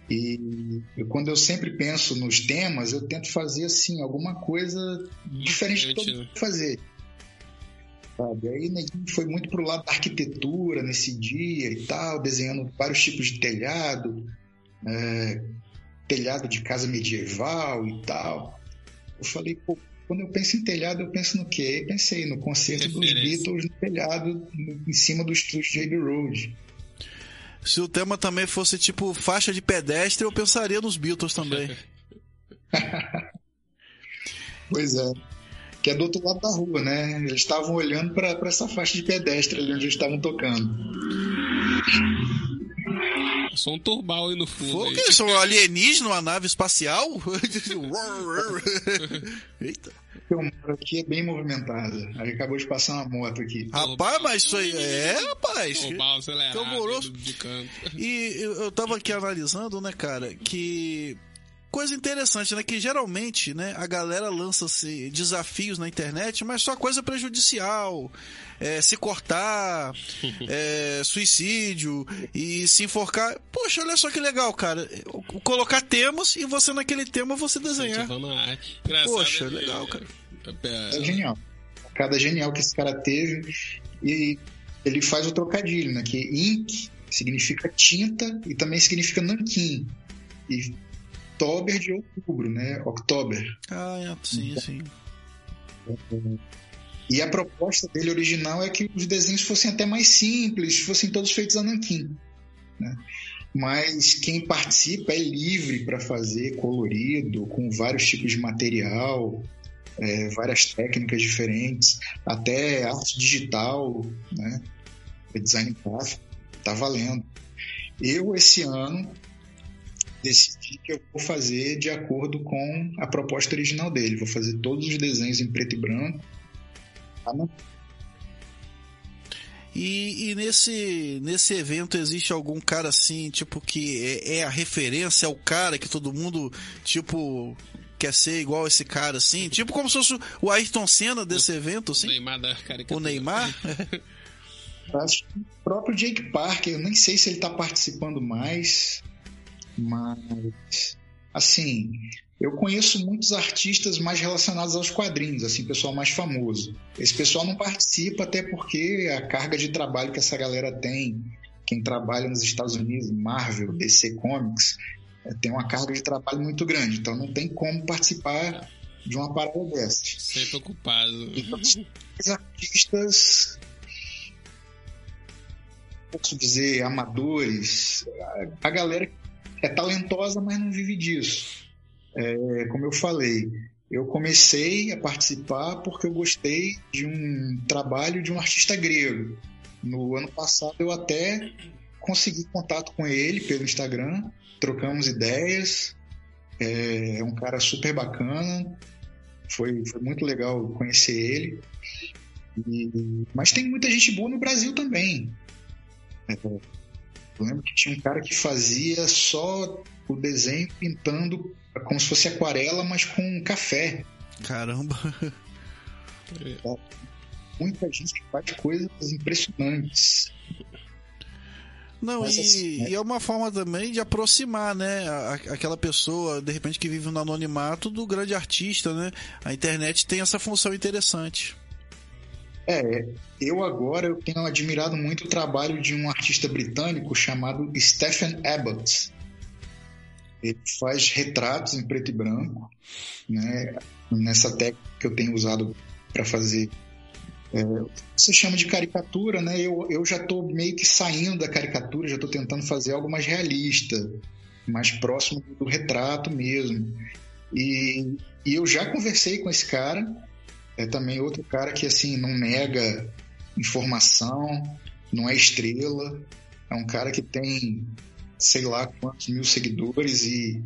Speaker 4: E eu- quando eu sempre penso nos temas, eu tento fazer assim alguma coisa diferente de todo
Speaker 3: Diferente,
Speaker 4: mundo fazer. Sabe? Aí neguinho foi muito pro lado da arquitetura nesse dia e tal, desenhando vários tipos de telhado, é, telhado de casa medieval e tal. Eu falei, pô, quando eu penso em telhado, eu penso no quê? Eu pensei no concerto dos. Beatles no telhado, no- em cima do estúdio de Abbey Road.
Speaker 2: Se o tema também fosse tipo faixa de pedestre, eu pensaria nos Beatles também.
Speaker 4: Pois é. Que é do outro lado da rua, né? Eles estavam olhando para essa faixa de pedestre ali onde eles estavam tocando.
Speaker 3: Só um turbal aí no fundo.
Speaker 2: Foi o
Speaker 3: aí.
Speaker 2: que? São alienígena, uma nave espacial? Eita.
Speaker 4: Eu moro aqui é bem movimentada. Aí acabou de passar uma moto aqui.
Speaker 2: Rapaz, mas isso aí. É, rapaz.
Speaker 3: Turbal acelerado.
Speaker 2: Tão moroso.
Speaker 3: De canto.
Speaker 2: E eu, eu tava aqui analisando, né, cara, que coisa interessante, né, que geralmente, né, a galera lança -se desafios na internet, mas só coisa prejudicial, é, se cortar, é, suicídio e se enforcar. Poxa, olha só que legal, cara. Colocar temas e você naquele tema você desenhar. Poxa,
Speaker 3: né?
Speaker 2: legal, cara.
Speaker 4: É genial. Cada genial que esse cara teve. E ele faz o trocadilho, né? Que ink significa tinta e também significa nanquim. E Tober de outubro, né? October.
Speaker 2: Ah, é, sim, sim.
Speaker 4: E a proposta dele original é que os desenhos fossem até mais simples, fossem todos feitos a nanquim. Né? Mas quem participa é livre para fazer colorido, com vários tipos de material, é, várias técnicas diferentes, até arte digital, né? design gráfico, tá valendo. Eu, esse ano, decidi que eu vou fazer de acordo com a proposta original dele. Vou fazer todos os desenhos em preto e branco. Tá, né?
Speaker 2: E, e nesse, nesse evento existe algum cara assim, tipo, que é, é a referência, é o cara que todo mundo, tipo, quer ser igual esse cara, assim? Tipo como se fosse o Ayrton Senna desse evento,
Speaker 3: O
Speaker 2: assim?
Speaker 3: Neymar da caricatura.
Speaker 2: O Neymar?
Speaker 4: Acho que o próprio Jake Parker, eu nem sei se ele está participando mais, mas assim, eu conheço muitos artistas mais relacionados aos quadrinhos, assim, pessoal mais famoso. Esse pessoal não participa até porque a carga de trabalho que essa galera tem, quem trabalha nos Estados Unidos, Marvel, DC Comics, é, tem uma carga de trabalho muito grande, então não tem como participar de uma parada dessa.
Speaker 3: Sempre ocupado.
Speaker 4: Então, os artistas, posso dizer, amadores, a, a galera é talentosa, mas não vive disso. É, como eu falei, eu comecei a participar porque eu gostei de um trabalho de um artista grego. No ano passado eu até consegui contato com ele pelo Instagram, trocamos ideias. É, é um cara super bacana, foi, foi muito legal conhecer ele. E, mas tem muita gente boa no Brasil também. É, eu lembro que tinha um cara que fazia só o desenho pintando como se fosse aquarela, mas com café.
Speaker 2: Caramba!
Speaker 4: É, muita gente faz coisas impressionantes.
Speaker 2: Não, Mas, e, assim, é... e, é... uma forma também de aproximar, né? A, aquela pessoa, de repente, que vive no anonimato do grande artista, né? A internet tem essa função interessante.
Speaker 4: É, eu agora eu tenho admirado muito o trabalho de um artista britânico chamado Stephen Abbott. Ele faz retratos em preto e branco, né? Nessa técnica que eu tenho usado para fazer é, você chama de caricatura, né? Eu, eu já estou meio que saindo da caricatura, já estou tentando fazer algo mais realista, mais próximo do retrato mesmo. E, e eu já conversei com esse cara, é também outro cara que assim não nega informação, não é estrela, é um cara que tem sei lá quantos mil seguidores e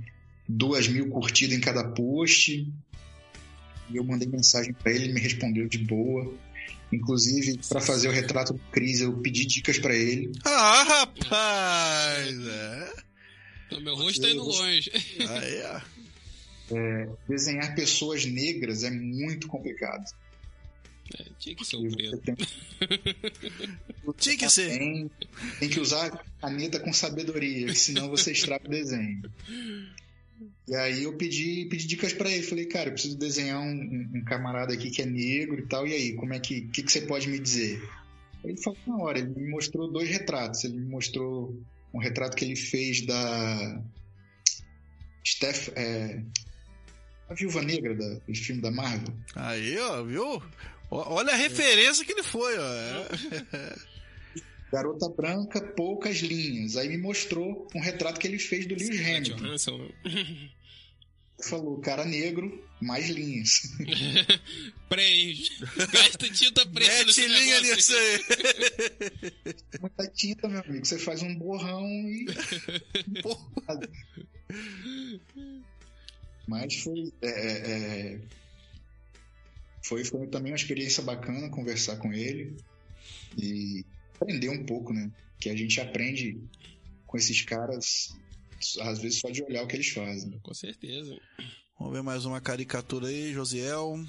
Speaker 4: duas mil curtidas em cada post. E eu mandei mensagem para ele, ele me respondeu de boa. Inclusive, para fazer o retrato do Cris, eu pedi dicas para ele.
Speaker 2: Ah, rapaz! É.
Speaker 3: Então, meu rosto tá indo longe.
Speaker 2: Aí,
Speaker 4: ó. É, desenhar pessoas negras é muito complicado.
Speaker 3: É, tinha que ser um preto. Tem...
Speaker 2: tinha que ser.
Speaker 4: Tem, tem que usar caneta com sabedoria, senão você estraga o desenho. E aí eu pedi, pedi dicas para ele. Falei, cara, eu preciso desenhar um, um, um, camarada aqui que é negro e tal. E aí, como é que, que, que você pode me dizer? Ele falou na hora, ele me mostrou dois retratos. Ele me mostrou um retrato que ele fez da Steph, é, a Viúva Negra da, do filme da Marvel.
Speaker 2: Aí, ó, viu? Olha a referência que ele foi, ó. É.
Speaker 4: Garota branca, poucas linhas. Aí me mostrou um retrato que ele fez do Lewis Hamilton. Falou, cara negro, mais linhas.
Speaker 3: Preenche. Gasta tinta preta
Speaker 2: Mete linha nisso aí.
Speaker 4: Muita tinta, meu amigo. Você faz um borrão e. Mas foi, é, é, é, foi. Foi também uma experiência bacana conversar com ele. E aprender um pouco, né? Que a gente aprende com esses caras, às vezes só de olhar o que eles fazem.
Speaker 3: Com certeza.
Speaker 2: Vamos ver mais uma caricatura aí, Josiel.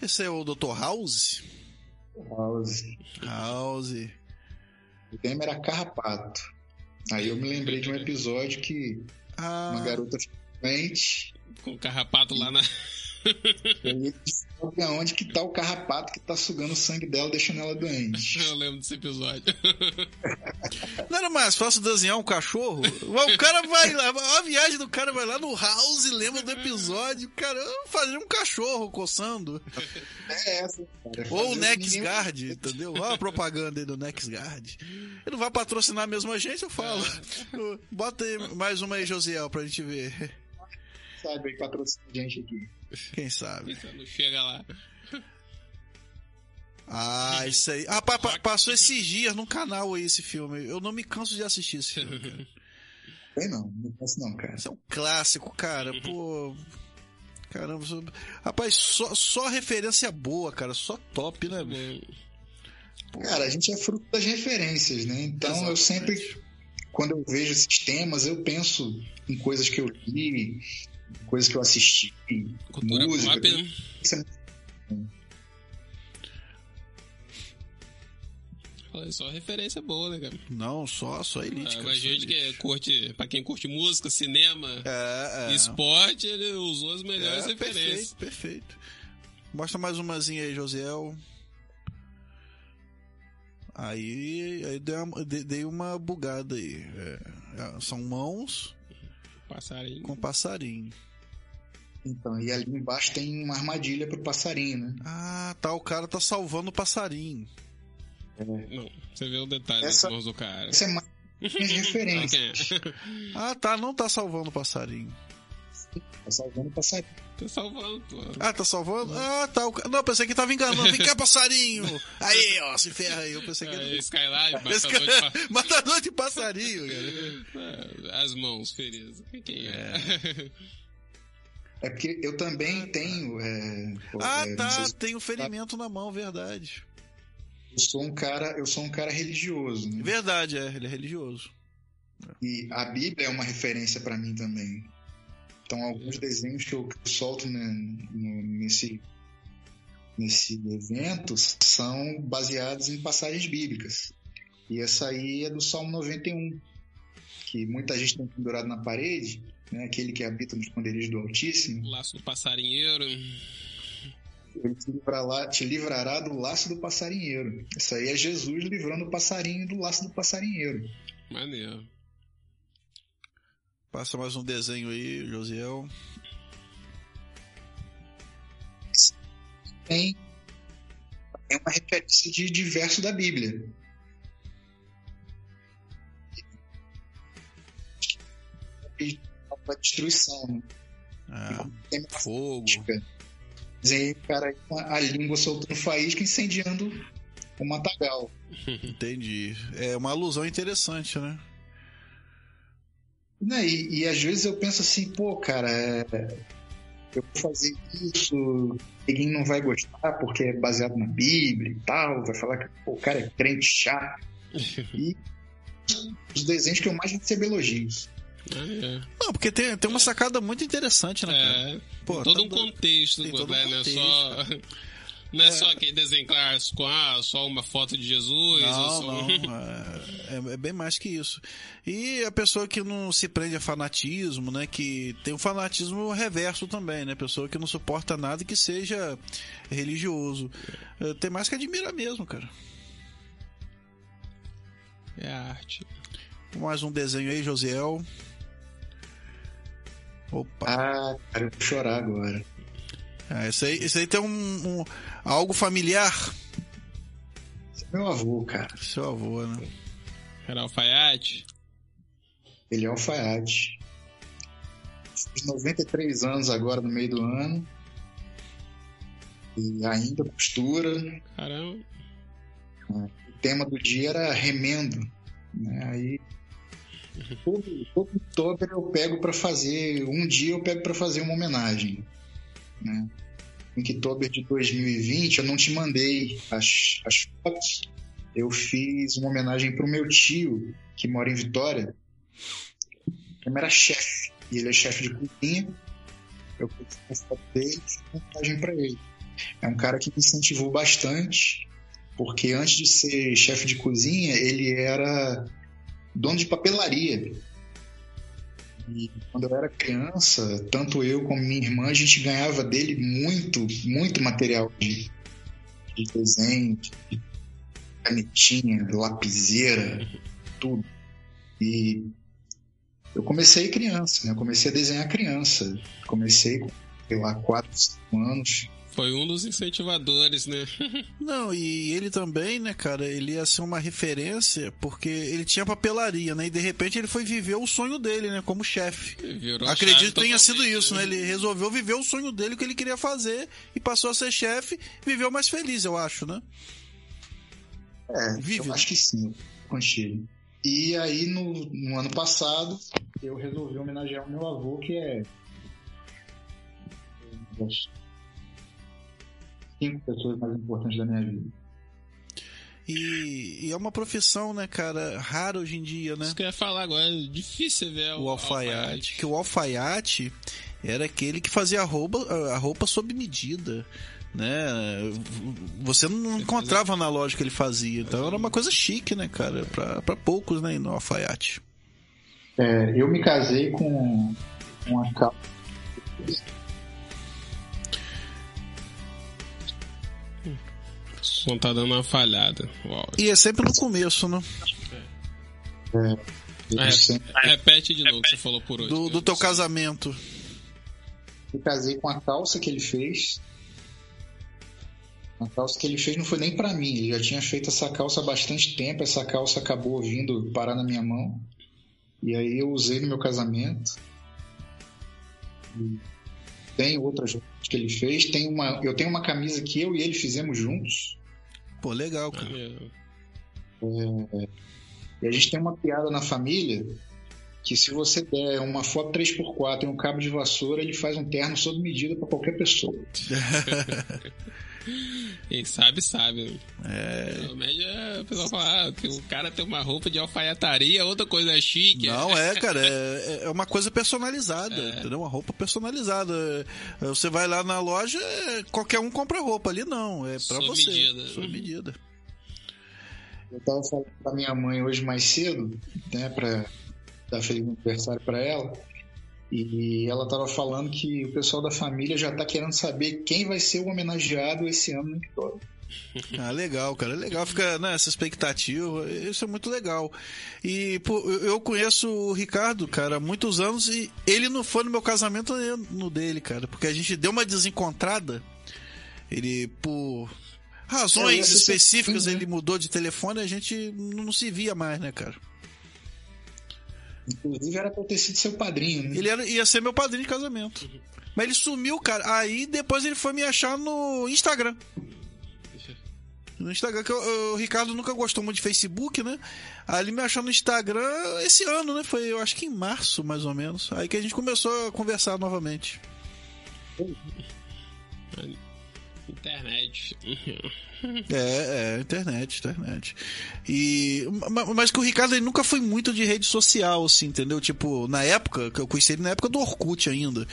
Speaker 2: Esse é o Dr. House?
Speaker 4: House.
Speaker 2: House.
Speaker 4: O tema era Carrapato. Aí eu me lembrei de um episódio que ah. uma garota frente.
Speaker 3: Com o carrapato lá na.
Speaker 4: E aí descobre aonde que tá o carrapato que tá sugando o sangue dela, deixando ela doente.
Speaker 3: Eu lembro desse episódio.
Speaker 2: Não era mais fácil desenhar um cachorro? O cara vai lá, a viagem do cara vai lá no house e lembra do episódio. Cara, fazer um cachorro coçando.
Speaker 4: É essa, cara.
Speaker 2: Ou o nenhum... entendeu? Olha a propaganda aí do Nexgard. Ele não vai patrocinar mesmo a gente, eu falo. É. Bota aí mais uma aí, Josiel, pra gente ver.
Speaker 4: Sabe, patrocina a gente aqui.
Speaker 2: Quem sabe?
Speaker 3: Quando chega lá.
Speaker 2: Ah, isso aí. Ah, pa, pa, passou esses dias no canal aí esse filme. Eu não me canso de assistir esse filme, cara.
Speaker 4: Não, não canso não, cara.
Speaker 2: Isso é um clássico, cara. Pô. Caramba. Só... Rapaz, só, só referência boa, cara. Só top, né, velho?
Speaker 4: Cara, a gente é fruto das referências, né? Então Exatamente. eu sempre, quando eu vejo esses temas, eu penso em coisas que eu li, coisas que eu assisti, Cultura música. Pop, né? Isso é
Speaker 3: Só referência boa, né, cara?
Speaker 2: Não, só, só elite.
Speaker 3: Ah, mas gente que curte, pra quem curte música, cinema, é, é. esporte, ele usou as melhores é, referências.
Speaker 2: Perfeito, perfeito. Mostra mais umazinha aí, Josiel. Aí, aí dei, uma, dei uma bugada aí. É, é, são mãos
Speaker 3: Passarinho.
Speaker 2: com passarinho.
Speaker 4: Então, e ali embaixo tem uma armadilha pro passarinho, né?
Speaker 2: Ah, tá. O cara tá salvando o passarinho.
Speaker 3: Não, você vê o detalhe
Speaker 4: Essa-
Speaker 3: do cara.
Speaker 4: Essa é mais referência.
Speaker 2: Ah, tá. Não tá salvando o passarinho.
Speaker 4: Tá salvando o passarinho.
Speaker 3: Tô salvando, pô.
Speaker 2: Ah, tá salvando? Ah, tá. Não, pensei que tava enganando. Vem cá, passarinho! Aí, ó, se ferra aí. Eu pensei que.
Speaker 3: É,
Speaker 2: Esse
Speaker 3: matador de
Speaker 2: cara-
Speaker 3: pa-
Speaker 2: Matador de passarinho, cara.
Speaker 3: É, As mãos feridas. Quem é?
Speaker 4: É porque eu também tenho. é,
Speaker 2: Ah,
Speaker 4: é,
Speaker 2: tá.
Speaker 4: se-
Speaker 2: Tem um ferimento na mão, verdade.
Speaker 4: Eu sou um cara, eu sou um cara religioso, né?
Speaker 2: Verdade, é. Ele é religioso.
Speaker 4: E a Bíblia é uma referência para mim também. Então, alguns desenhos que eu, solto nesse, nesse evento são baseados em passagens bíblicas. E essa aí é do Salmo 91, que muita gente tem pendurado na parede, né, aquele que habita no esconderijo do Altíssimo.
Speaker 3: Laço do passarinheiro.
Speaker 4: Ele te livrará, te livrará do laço do passarinheiro. Isso aí é Jesus livrando o passarinho do laço do passarinheiro.
Speaker 3: Maneiro.
Speaker 2: Passa mais um desenho aí, Josiel.
Speaker 4: tem é uma referência de diverso da Bíblia. E a destruição?
Speaker 2: Ah,
Speaker 4: Tem
Speaker 2: fogo.
Speaker 4: cara aí com a língua soltando faísca incendiando o matagal.
Speaker 2: Entendi. É uma alusão interessante, né?
Speaker 4: Né, E, e às vezes eu penso assim, pô, cara, é, eu vou fazer isso, ninguém não vai gostar porque é baseado na Bíblia e tal, vai falar que pô, o cara é crente chato. E os desenhos que eu mais recebo elogios.
Speaker 3: Maneiro.
Speaker 2: Não, porque tem, tem uma sacada muito interessante, né, cara?
Speaker 3: É,
Speaker 2: Pô,
Speaker 3: todo
Speaker 2: tá
Speaker 3: um
Speaker 2: doido.
Speaker 3: contexto,
Speaker 2: Tem todo um
Speaker 3: né? Não é
Speaker 2: contexto,
Speaker 3: só. Não é, só aquele desenho claro com ah, só uma foto de Jesus. ou
Speaker 2: Não,
Speaker 3: só-
Speaker 2: não. É, é- é bem mais que isso. E a pessoa que não se prende a fanatismo, né? Que tem o fanatismo reverso também, né? Pessoa que não suporta nada que seja religioso. É, Tem mais que admirar mesmo, cara.
Speaker 3: É arte.
Speaker 2: Mais um desenho aí, Josiel. Opa.
Speaker 4: Ah, cara, eu vou chorar agora.
Speaker 2: Ah, esse, aí, esse aí tem um, um- algo familiar.
Speaker 4: Esse é meu avô, cara.
Speaker 2: Seu avô, né?
Speaker 3: Era alfaiate.
Speaker 4: Ele é alfaiate. Fiz 93 anos agora no meio do ano. E ainda costura.
Speaker 3: Caramba.
Speaker 4: O tema do dia era remendo. Né? Aí todo, todo outubro eu pego para fazer. Um dia eu pego para fazer uma homenagem. Né? Em Oktober de 2020 eu não te mandei as, as fotos. Eu fiz uma homenagem para o meu tio, que mora em Vitória. Ele era chefe. E ele é chefe de cozinha. Eu fiz uma foto dele e fiz uma homenagem para ele. É um cara que me incentivou bastante porque antes de ser chefe de cozinha, ele era dono de papelaria. E quando eu era criança, tanto eu como minha irmã, a gente ganhava dele muito, muito material de, de desenho, de canetinha, lapiseira, tudo. E eu comecei criança, né? Eu comecei a desenhar criança. Comecei com, sei lá, 4, 5 anos.
Speaker 3: Foi um dos incentivadores, né?
Speaker 2: Não, e ele também, né, cara, ele ia ser uma referência porque ele tinha papelaria, né? E de repente ele foi viver o sonho dele, né, como chefe. Acredito que tenha sido isso, né? Ele resolveu viver o sonho dele, o que ele queria fazer, e passou a ser chefe, e viveu mais feliz, eu acho, né?
Speaker 4: É,
Speaker 2: Vive,
Speaker 4: eu acho que sim, contigo. E aí, no, no ano passado, eu resolvi homenagear o meu avô, que é. Cinco pessoas mais importantes da minha vida.
Speaker 2: E, e é uma profissão, né, cara, rara hoje em dia, né?
Speaker 3: Isso que eu ia falar agora, é difícil ver
Speaker 2: O alfaiate. Que o alfaiate era aquele que fazia a roupa, a roupa sob medida. Né? Você não encontrava na loja que ele fazia. Então era uma coisa chique, né, cara? Pra, pra poucos, né, no alfaiate.
Speaker 4: É, eu me casei com uma calça.
Speaker 3: Som tá dando uma falhada. Uau.
Speaker 2: E é sempre no começo, né?
Speaker 3: É,
Speaker 4: sempre,
Speaker 3: repete de novo o que você falou por hoje.
Speaker 2: Do, do teu casamento.
Speaker 4: eu casei com a calça que ele fez. A calça que ele fez não foi nem pra mim. Ele já tinha feito essa calça há bastante tempo. Essa calça acabou vindo parar na minha mão. E aí eu usei no meu casamento. E tem outras que ele fez. Tem uma, eu tenho uma camisa que eu e ele fizemos juntos.
Speaker 2: Pô, legal, cara.
Speaker 3: Maneiro.
Speaker 4: E a gente tem uma piada na família que se você der uma foto 3x4 e um cabo de vassoura, ele faz um terno sob medida para qualquer pessoa.
Speaker 3: Quem sabe, sabe. É. Média, o pessoal fala, ah, tem- o cara tem uma roupa de alfaiataria, outra coisa é chique.
Speaker 2: Não, é, cara, é, é uma coisa personalizada,
Speaker 3: É.
Speaker 2: entendeu? Uma roupa personalizada. É, Você vai lá na loja, é, qualquer um compra roupa ali, não. É pra
Speaker 3: Sob
Speaker 2: você.
Speaker 3: medida.
Speaker 2: Sob medida.
Speaker 4: Eu tava falando pra minha mãe hoje mais cedo, né, pra dar feliz aniversário pra ela. E ela tava falando que o pessoal da família já tá querendo saber quem vai ser o homenageado esse ano no Vitória.
Speaker 2: Ah, legal, cara. É legal, fica nessa expectativa. Isso é muito legal. E pô, eu conheço o Ricardo, cara, há muitos anos e ele não foi no meu casamento nem no dele, cara. Porque a gente deu uma desencontrada. Ele, por
Speaker 4: É,
Speaker 2: razões específicas,
Speaker 4: né?
Speaker 2: ele mudou de telefone e a gente não se via mais, né, cara?
Speaker 4: Inclusive era pra eu ter sido seu padrinho, né?
Speaker 2: Ele era- ia ser meu padrinho de casamento. Mas ele sumiu, cara. Aí depois ele foi me achar no Instagram. No Instagram, que eu- o Ricardo nunca gostou muito de Facebook, né? Aí ele me achou no Instagram esse ano, né? Foi, eu acho que em março, mais ou menos. Aí que a gente começou a conversar novamente.
Speaker 3: Internet.
Speaker 2: É, é, internet, internet. E, ma- mas que o Ricardo ele nunca foi muito de rede social, assim, entendeu? Tipo, na época, que eu conheci ele na época do Orkut ainda.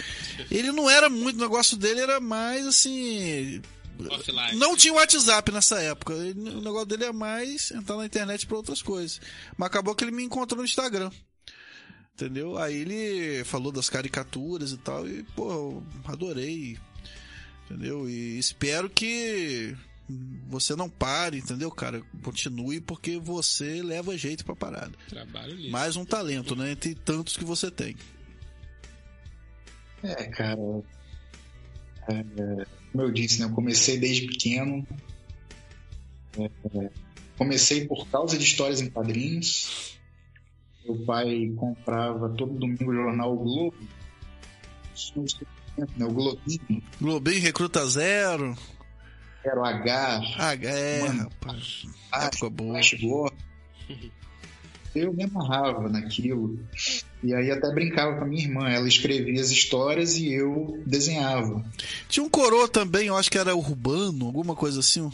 Speaker 2: Ele não era muito, o negócio dele era mais assim.
Speaker 3: Offline.
Speaker 2: Não tinha WhatsApp nessa época. O negócio dele é mais entrar na internet pra outras coisas. Mas acabou que ele me encontrou no Instagram. Entendeu? Aí ele falou das caricaturas e tal. E, pô, eu adorei. Entendeu? E espero que você não pare, entendeu, cara? Continue porque você leva jeito pra parada.
Speaker 3: Trabalho livre.
Speaker 2: Mais um talento, né? Entre tantos que você tem.
Speaker 4: É, cara. é, como eu disse, né? Eu comecei desde pequeno. É, comecei por causa de histórias em quadrinhos. Meu pai comprava todo domingo o jornal O Globo. Né, o Globinho,
Speaker 2: Globinho Recruta Zero.
Speaker 4: era o H,
Speaker 2: Ah, é,
Speaker 4: Mano,
Speaker 2: rapaz.
Speaker 4: Ah,
Speaker 2: Época boa.
Speaker 4: Eu me amarrava naquilo. E aí até brincava com a minha irmã. Ela escrevia as histórias e eu desenhava.
Speaker 2: Tinha um coroa também, eu acho que era urbano, alguma coisa assim.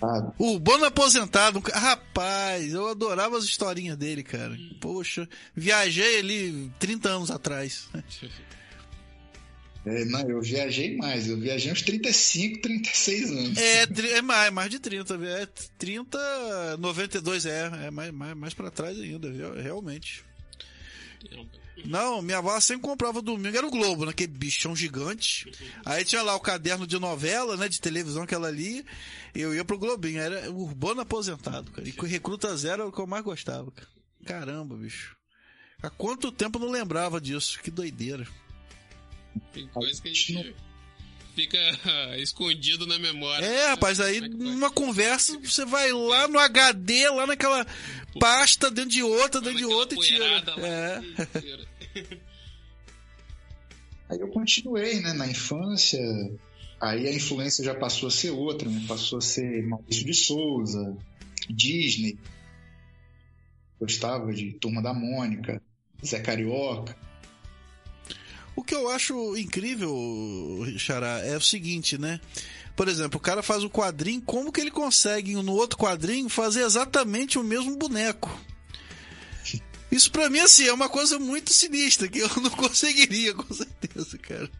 Speaker 4: sabe?
Speaker 2: Urbano aposentado. Rapaz, eu adorava as historinhas dele, cara. Poxa, viajei ali 30 anos atrás.
Speaker 4: É, não, eu viajei mais. Eu viajei uns 35, 36 anos.
Speaker 2: É, é mais, mais de 30, viu? é 30, 92 é, é mais, mais, mais pra trás ainda, realmente. Não, minha avó sempre comprava domingo, era o Globo, né? Bichão gigante. Aí tinha lá o caderno de novela, né? De televisão que ela lia. Eu ia pro Globinho, era urbano aposentado, cara. E com Recruta Zero era o que eu mais gostava, cara. Caramba, bicho. Há quanto tempo eu não lembrava disso? Que doideira.
Speaker 3: Tem coisa que a gente fica escondido na memória.
Speaker 2: É, rapaz, aí
Speaker 3: é
Speaker 2: numa conversa você vai lá no HD, lá naquela pasta, dentro de outra, dentro de outra e tira. É.
Speaker 4: Aí eu continuei, né, na infância. Aí a influência já passou a ser outra, né? Passou a ser Maurício de Souza, Disney. Gostava de Turma da Mônica, Zé Carioca.
Speaker 2: O que eu acho incrível, Xará, é o seguinte, né? Por exemplo, o cara faz o quadrinho, como que ele consegue no outro quadrinho fazer exatamente o mesmo boneco? Isso pra mim, assim, é uma coisa muito sinistra, que eu não conseguiria, com certeza, cara.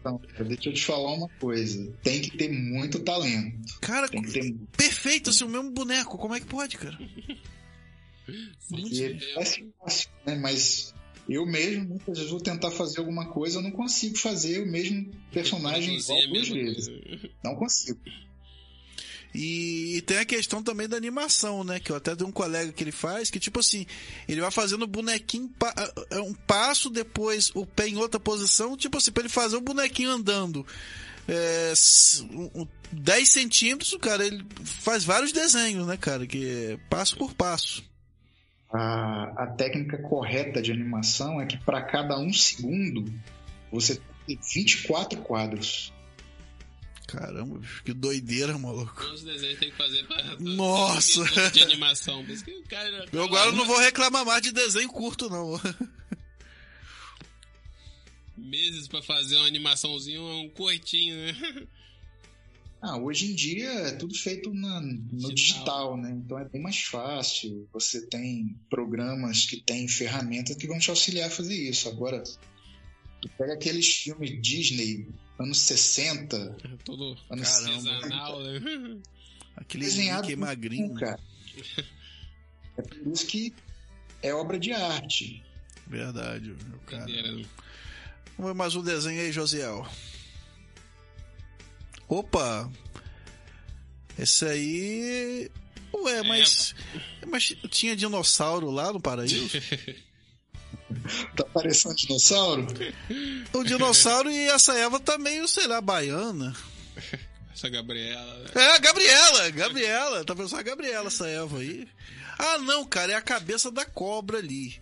Speaker 4: Então, deixa eu te falar uma coisa. Tem que ter muito talento.
Speaker 2: Cara,
Speaker 4: Tem que ter
Speaker 2: perfeito, assim, o mesmo boneco, como é que pode, cara?
Speaker 4: Ele parece fácil, né? Mas eu mesmo, muitas vezes, vou tentar fazer alguma coisa, eu não consigo fazer o mesmo personagem igual
Speaker 3: a
Speaker 4: duas vezes.
Speaker 3: coisa.
Speaker 4: Não consigo.
Speaker 2: E, e tem a questão também da animação, né? Que eu até tenho um colega que ele faz, que tipo assim, ele vai fazendo o bonequinho pa- é um passo, depois o pé em outra posição, tipo assim, pra ele fazer o bonequinho andando. É, um- um- 10 centímetros, cara, ele faz vários desenhos, né, cara? Que é passo por passo.
Speaker 4: A, a técnica correta de animação é que para cada um segundo você tem 24 quadros.
Speaker 2: Caramba, que doideira, maluco.
Speaker 3: Quantos desenhos tem que fazer pra.
Speaker 2: Nossa.
Speaker 3: de animação. Cara.
Speaker 2: Eu agora não vou reclamar mais de desenho curto, não.
Speaker 3: Meses pra fazer uma animaçãozinha, um curtinho, né?
Speaker 4: Ah, hoje em dia é tudo feito na- no
Speaker 3: Digital.
Speaker 4: digital, né? Então é bem mais fácil. Você tem programas que têm ferramentas que vão te auxiliar a fazer isso. Agora, tu pega aqueles filmes Disney, anos 60,
Speaker 3: Todo
Speaker 4: anos
Speaker 2: Caramba.
Speaker 3: artesanal, né?
Speaker 2: Aquele
Speaker 4: desenhado
Speaker 2: Mickey
Speaker 4: com
Speaker 2: magrinho.
Speaker 4: cara. É por isso que é obra de arte.
Speaker 2: Verdade, meu cara.
Speaker 3: Brincadeira?
Speaker 2: Vamos ver mais um desenho aí, Josiel. Opa! Esse aí. Ué, mas. Mas tinha dinossauro lá no paraíso?
Speaker 4: Tá parecendo um dinossauro?
Speaker 2: o dinossauro e essa Eva tá meio, sei lá, baiana.
Speaker 3: Essa Gabriela. né?
Speaker 2: É, a Gabriela! Gabriela! Tá pensando a Gabriela, essa Eva aí. Ah, não, cara, é a cabeça da cobra ali.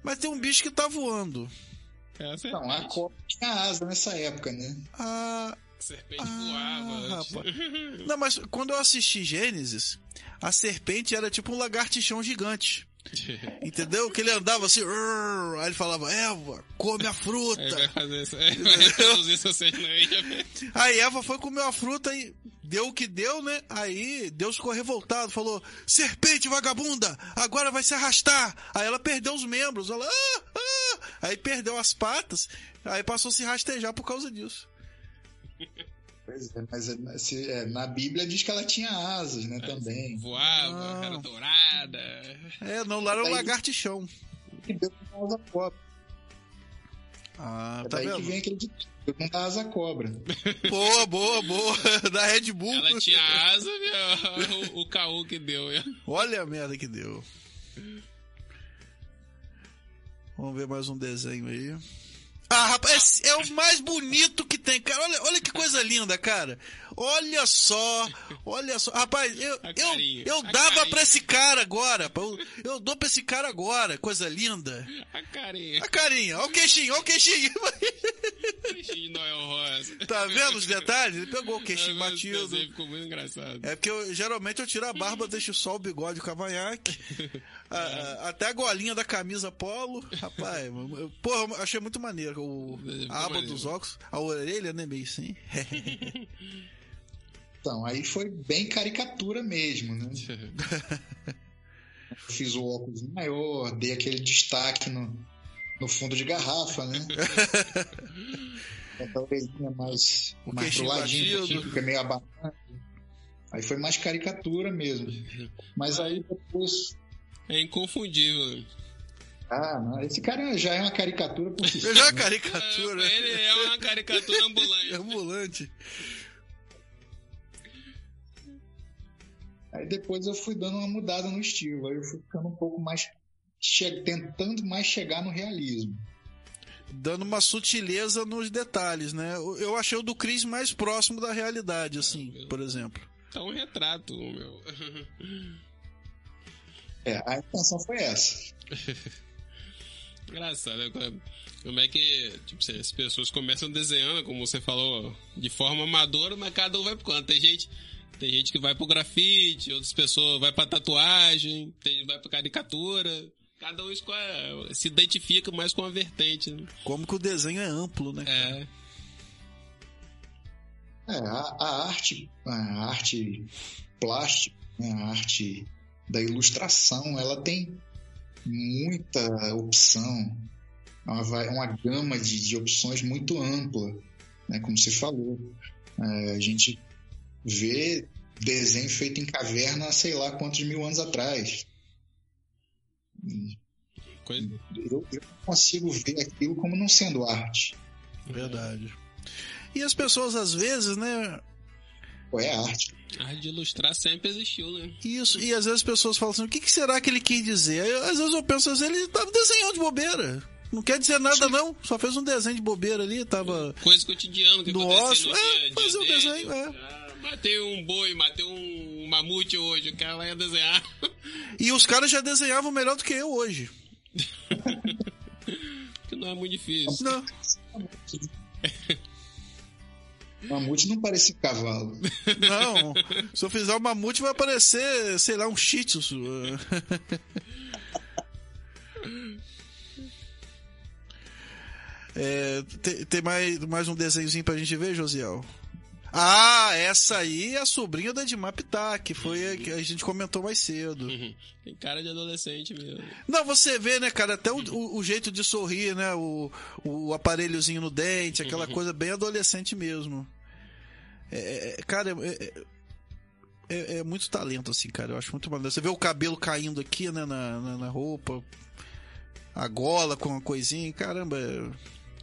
Speaker 2: Mas tem um bicho que tá voando.
Speaker 3: Essa
Speaker 4: Não, a cobra tinha asa nessa época, né?
Speaker 2: Ah,
Speaker 3: serpente
Speaker 2: Ah,
Speaker 3: voava. antes.
Speaker 2: Não, mas quando eu assisti Gênesis, a serpente era tipo um lagartixão gigante. Entendeu? Que ele andava assim, aí ele falava, Eva, come a
Speaker 3: Aí vai
Speaker 2: fruta.
Speaker 3: fazer isso. Aí vai já vê.
Speaker 2: Aí Eva foi comer a fruta e deu o que deu, né? Aí Deus ficou revoltado, falou, serpente vagabunda, agora vai se arrastar. Aí ela perdeu os membros, ela, ah, ah. Aí perdeu as patas, aí passou a se rastejar por causa disso.
Speaker 4: Pois é, mas se- é, na Bíblia diz que ela tinha asas, né, também.
Speaker 3: Voava,
Speaker 2: Ah.
Speaker 3: era dourada.
Speaker 2: É, não, lá era o
Speaker 4: Daí-
Speaker 2: lagartixão.
Speaker 4: Que não dá asa cobra.
Speaker 2: Ah,
Speaker 4: É
Speaker 2: tá
Speaker 4: daí
Speaker 2: vendo?
Speaker 4: que vem aquele Deus não dá asa cobra.
Speaker 2: Boa, boa, boa. Da Red Bull.
Speaker 3: Ela tinha asa, viu? o, o caô que deu. viu?
Speaker 2: Olha a merda que deu. Vamos ver mais um desenho aí. Ah, rapaz, é o mais bonito que tem, cara. Olha, olha que coisa linda, cara. Olha só, olha só. Rapaz, eu, eu, eu dava
Speaker 3: carinha.
Speaker 2: pra esse cara agora. Eu, eu dou pra esse cara agora. Coisa linda.
Speaker 3: A carinha.
Speaker 2: A carinha, olha o queixinho, olha o queixinho.
Speaker 3: de Noel Rosa.
Speaker 2: Tá vendo os detalhes? Ele pegou o queixinho batido.
Speaker 3: Ficou muito engraçado.
Speaker 2: É porque eu, geralmente eu tiro a barba, deixo só o bigode o cavanhaque. A- até a golinha da camisa polo. Rapaz, porra, eu achei muito maneiro. O,
Speaker 3: Ficou
Speaker 2: a aba dos óculos, a orelha, né? Meio assim.
Speaker 4: Então, aí foi bem caricatura mesmo, né? Eu fiz o óculos maior, dei aquele destaque no, no fundo de garrafa, né? Essa orelhinha mais,
Speaker 2: O
Speaker 4: mais pro ladinho, aqui, fica meio abanado. Aí foi mais caricatura mesmo. Mas aí depois.
Speaker 3: É inconfundível.
Speaker 4: Ah, não, esse cara já é uma caricatura por si só,
Speaker 2: Já é
Speaker 4: né?
Speaker 2: caricatura.
Speaker 3: Ele é uma caricatura ambulante.
Speaker 2: É ambulante.
Speaker 4: Aí depois eu fui dando uma mudada no estilo. Aí eu fui ficando um pouco mais. che- tentando mais chegar no realismo.
Speaker 2: Dando uma sutileza nos detalhes, né? Eu- achei o do Chris mais próximo da realidade, assim, por exemplo.
Speaker 3: Tá um retrato, meu.
Speaker 4: É, a intenção foi essa.
Speaker 3: Engraçado, né? Como é que, tipo, as pessoas começam desenhando, como você falou, de forma amadora, mas cada um vai pro canto. Tem gente, tem gente que vai pro grafite, outras pessoas vai pra tatuagem, tem gente que vai pra caricatura. Cada um escolhe- se identifica mais com a vertente. Né?
Speaker 2: Como que o desenho é amplo, né?
Speaker 3: É,
Speaker 4: É, a, a arte, a arte plástica, né, a arte da ilustração, ela tem muita opção, uma, uma gama de, de opções muito ampla, né, como você falou. É, a gente vê desenho feito em caverna há sei lá quantos mil anos atrás.
Speaker 3: coisa,
Speaker 4: Eu, eu não consigo ver aquilo como não sendo arte.
Speaker 2: Verdade. E as pessoas, às vezes, né?
Speaker 4: É arte.
Speaker 3: A arte de ilustrar sempre existiu, né?
Speaker 2: Isso, e às vezes as pessoas falam assim, o que, que será que ele quis dizer? Aí, às vezes eu penso assim, ele tava desenhando de bobeira. Não quer dizer nada, não. Só fez um desenho de bobeira ali, tava.
Speaker 3: Coisa cotidiana que
Speaker 2: No
Speaker 3: acontece no
Speaker 2: é,
Speaker 3: dia
Speaker 2: fazer um
Speaker 3: dele.
Speaker 2: desenho, é.
Speaker 3: Ah, matei um boi, matei um mamute hoje, o cara lá ia desenhar.
Speaker 2: E os caras já desenhavam melhor do que eu hoje.
Speaker 3: que não é muito difícil.
Speaker 2: Não.
Speaker 4: Mamute não parece cavalo.
Speaker 2: Não. Se eu fizer um mamute, vai aparecer, sei lá, um shih tzu. É, tem, tem mais, mais um desenhozinho pra gente ver, Josiel? Ah, essa aí é a sobrinha da Edmar Pitá, que foi a que a gente comentou mais cedo.
Speaker 3: Uhum. Tem cara de adolescente mesmo.
Speaker 2: Não, você vê, né, cara, até o, o- o jeito de sorrir, né? O, o aparelhozinho no dente, aquela coisa bem adolescente mesmo. É, é, cara, é, é- é- é muito talento, assim, cara. Eu acho muito maneiro. Você vê o cabelo caindo aqui, né, na, na, na roupa, a gola com uma coisinha, caramba.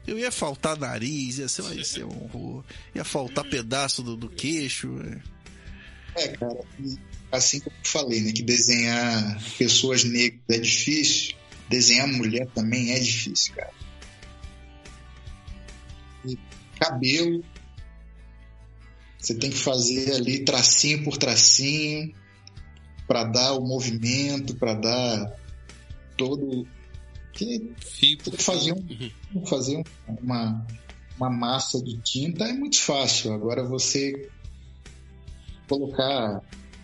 Speaker 2: Eu ia faltar nariz, ia ser, ia ser um horror. Ia faltar pedaço do, do queixo. é.
Speaker 4: É, cara, assim como eu falei, né? Que desenhar pessoas negras é difícil, desenhar mulher também é difícil, cara. E cabelo, você tem que fazer ali tracinho por tracinho para dar o movimento, para dar todo. Que
Speaker 3: Fio por
Speaker 4: fazer um- fazer um- uma, uma massa de tinta é muito fácil. Agora você colocar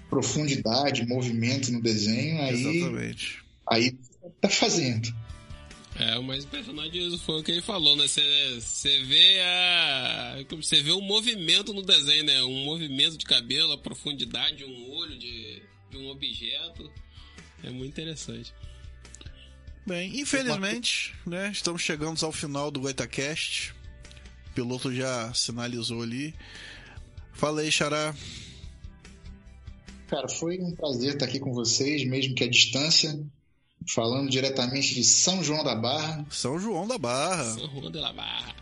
Speaker 4: profundidade, movimento no desenho, aí,
Speaker 2: Exatamente.
Speaker 4: aí tá fazendo.
Speaker 3: É, o mais impressionante disso foi o que ele falou, né? Você vê a. Você vê o movimento no desenho, né? Um movimento de cabelo, a profundidade de um olho, de, de um objeto. É muito interessante.
Speaker 2: Bem, infelizmente, né, estamos chegando ao final do Goitacast. O piloto já sinalizou ali. Fala aí, Xará.
Speaker 4: Cara, foi um prazer estar aqui com vocês, mesmo que à distância, falando diretamente de São João da Barra.
Speaker 2: São João da Barra.
Speaker 3: São de la Barra.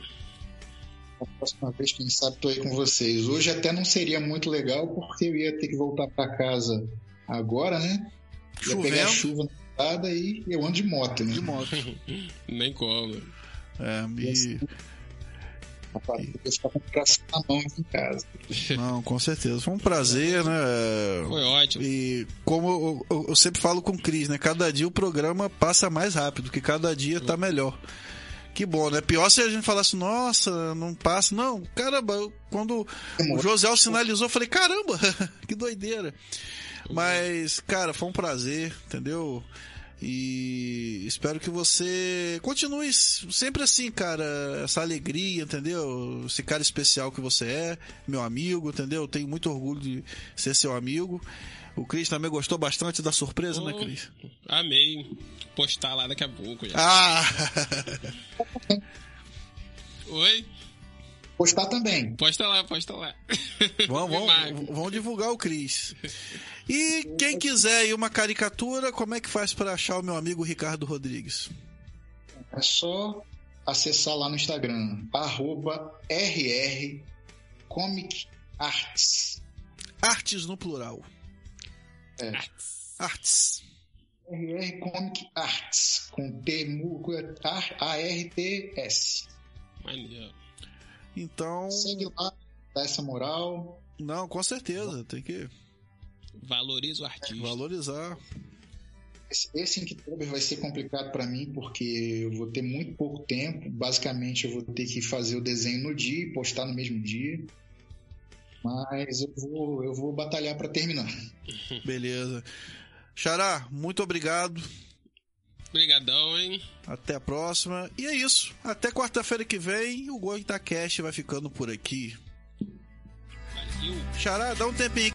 Speaker 4: A próxima vez, quem sabe, tô aí com vocês. Hoje até não seria muito legal, porque eu ia ter que voltar para casa agora, né? Ia pegar
Speaker 2: Chovendo.
Speaker 4: chuva na estrada e eu ando de moto, né?
Speaker 2: De moto.
Speaker 3: Nem como.
Speaker 2: É, e...
Speaker 4: Rapaz, eu ficar com o coração na mão aqui em casa.
Speaker 2: Não, com certeza. Foi um prazer, né?
Speaker 3: Foi ótimo.
Speaker 2: E como eu, eu- eu sempre falo com o Cris, né? Cada dia o programa passa mais rápido, que cada dia tá melhor. Que bom, né? Pior se a gente falasse, nossa, não passa. Não, caramba, eu- quando o José sinalizou, eu falei, caramba, que doideira. Mas, cara, foi um prazer, entendeu? E espero que você continue sempre assim, cara, essa alegria, entendeu? Esse cara especial que você é, meu amigo, entendeu? Tenho muito orgulho de ser seu amigo. O Cris também gostou bastante da surpresa, né,
Speaker 3: Oh.
Speaker 2: Cris?
Speaker 3: Amei. Postar lá daqui a pouco já.
Speaker 2: Ah!
Speaker 3: Oi?
Speaker 4: Postar também.
Speaker 3: Posta lá, posta lá.
Speaker 2: Vamos, vamos, vamos divulgar o Cris. E quem quiser aí uma caricatura, como é que faz para achar o meu amigo Ricardo Rodrigues?
Speaker 4: É só acessar lá no Instagram, arroba RR Comic Arts.
Speaker 2: Artes no plural.
Speaker 4: É.
Speaker 2: Artes.
Speaker 4: RR Comic Arts, com T, mu- A-R-T-S.
Speaker 3: Maneiro.
Speaker 2: Então,
Speaker 4: Segue lá, dá essa moral.
Speaker 2: não, com certeza, tem que
Speaker 3: Valoriza o artista.
Speaker 2: valorizar.
Speaker 4: Esse, esse Inktober vai ser complicado para mim, porque eu vou ter muito pouco tempo. Basicamente, eu vou ter que fazer o desenho no dia e postar no mesmo dia. Mas eu vou, eu vou batalhar para terminar.
Speaker 2: Beleza. Xará, muito obrigado.
Speaker 3: Obrigadão, hein?
Speaker 2: Até a próxima. E é isso. Até quarta-feira que vem, o Goitacast vai ficando por aqui.
Speaker 3: Valeu.
Speaker 2: Xará, dá um tempinho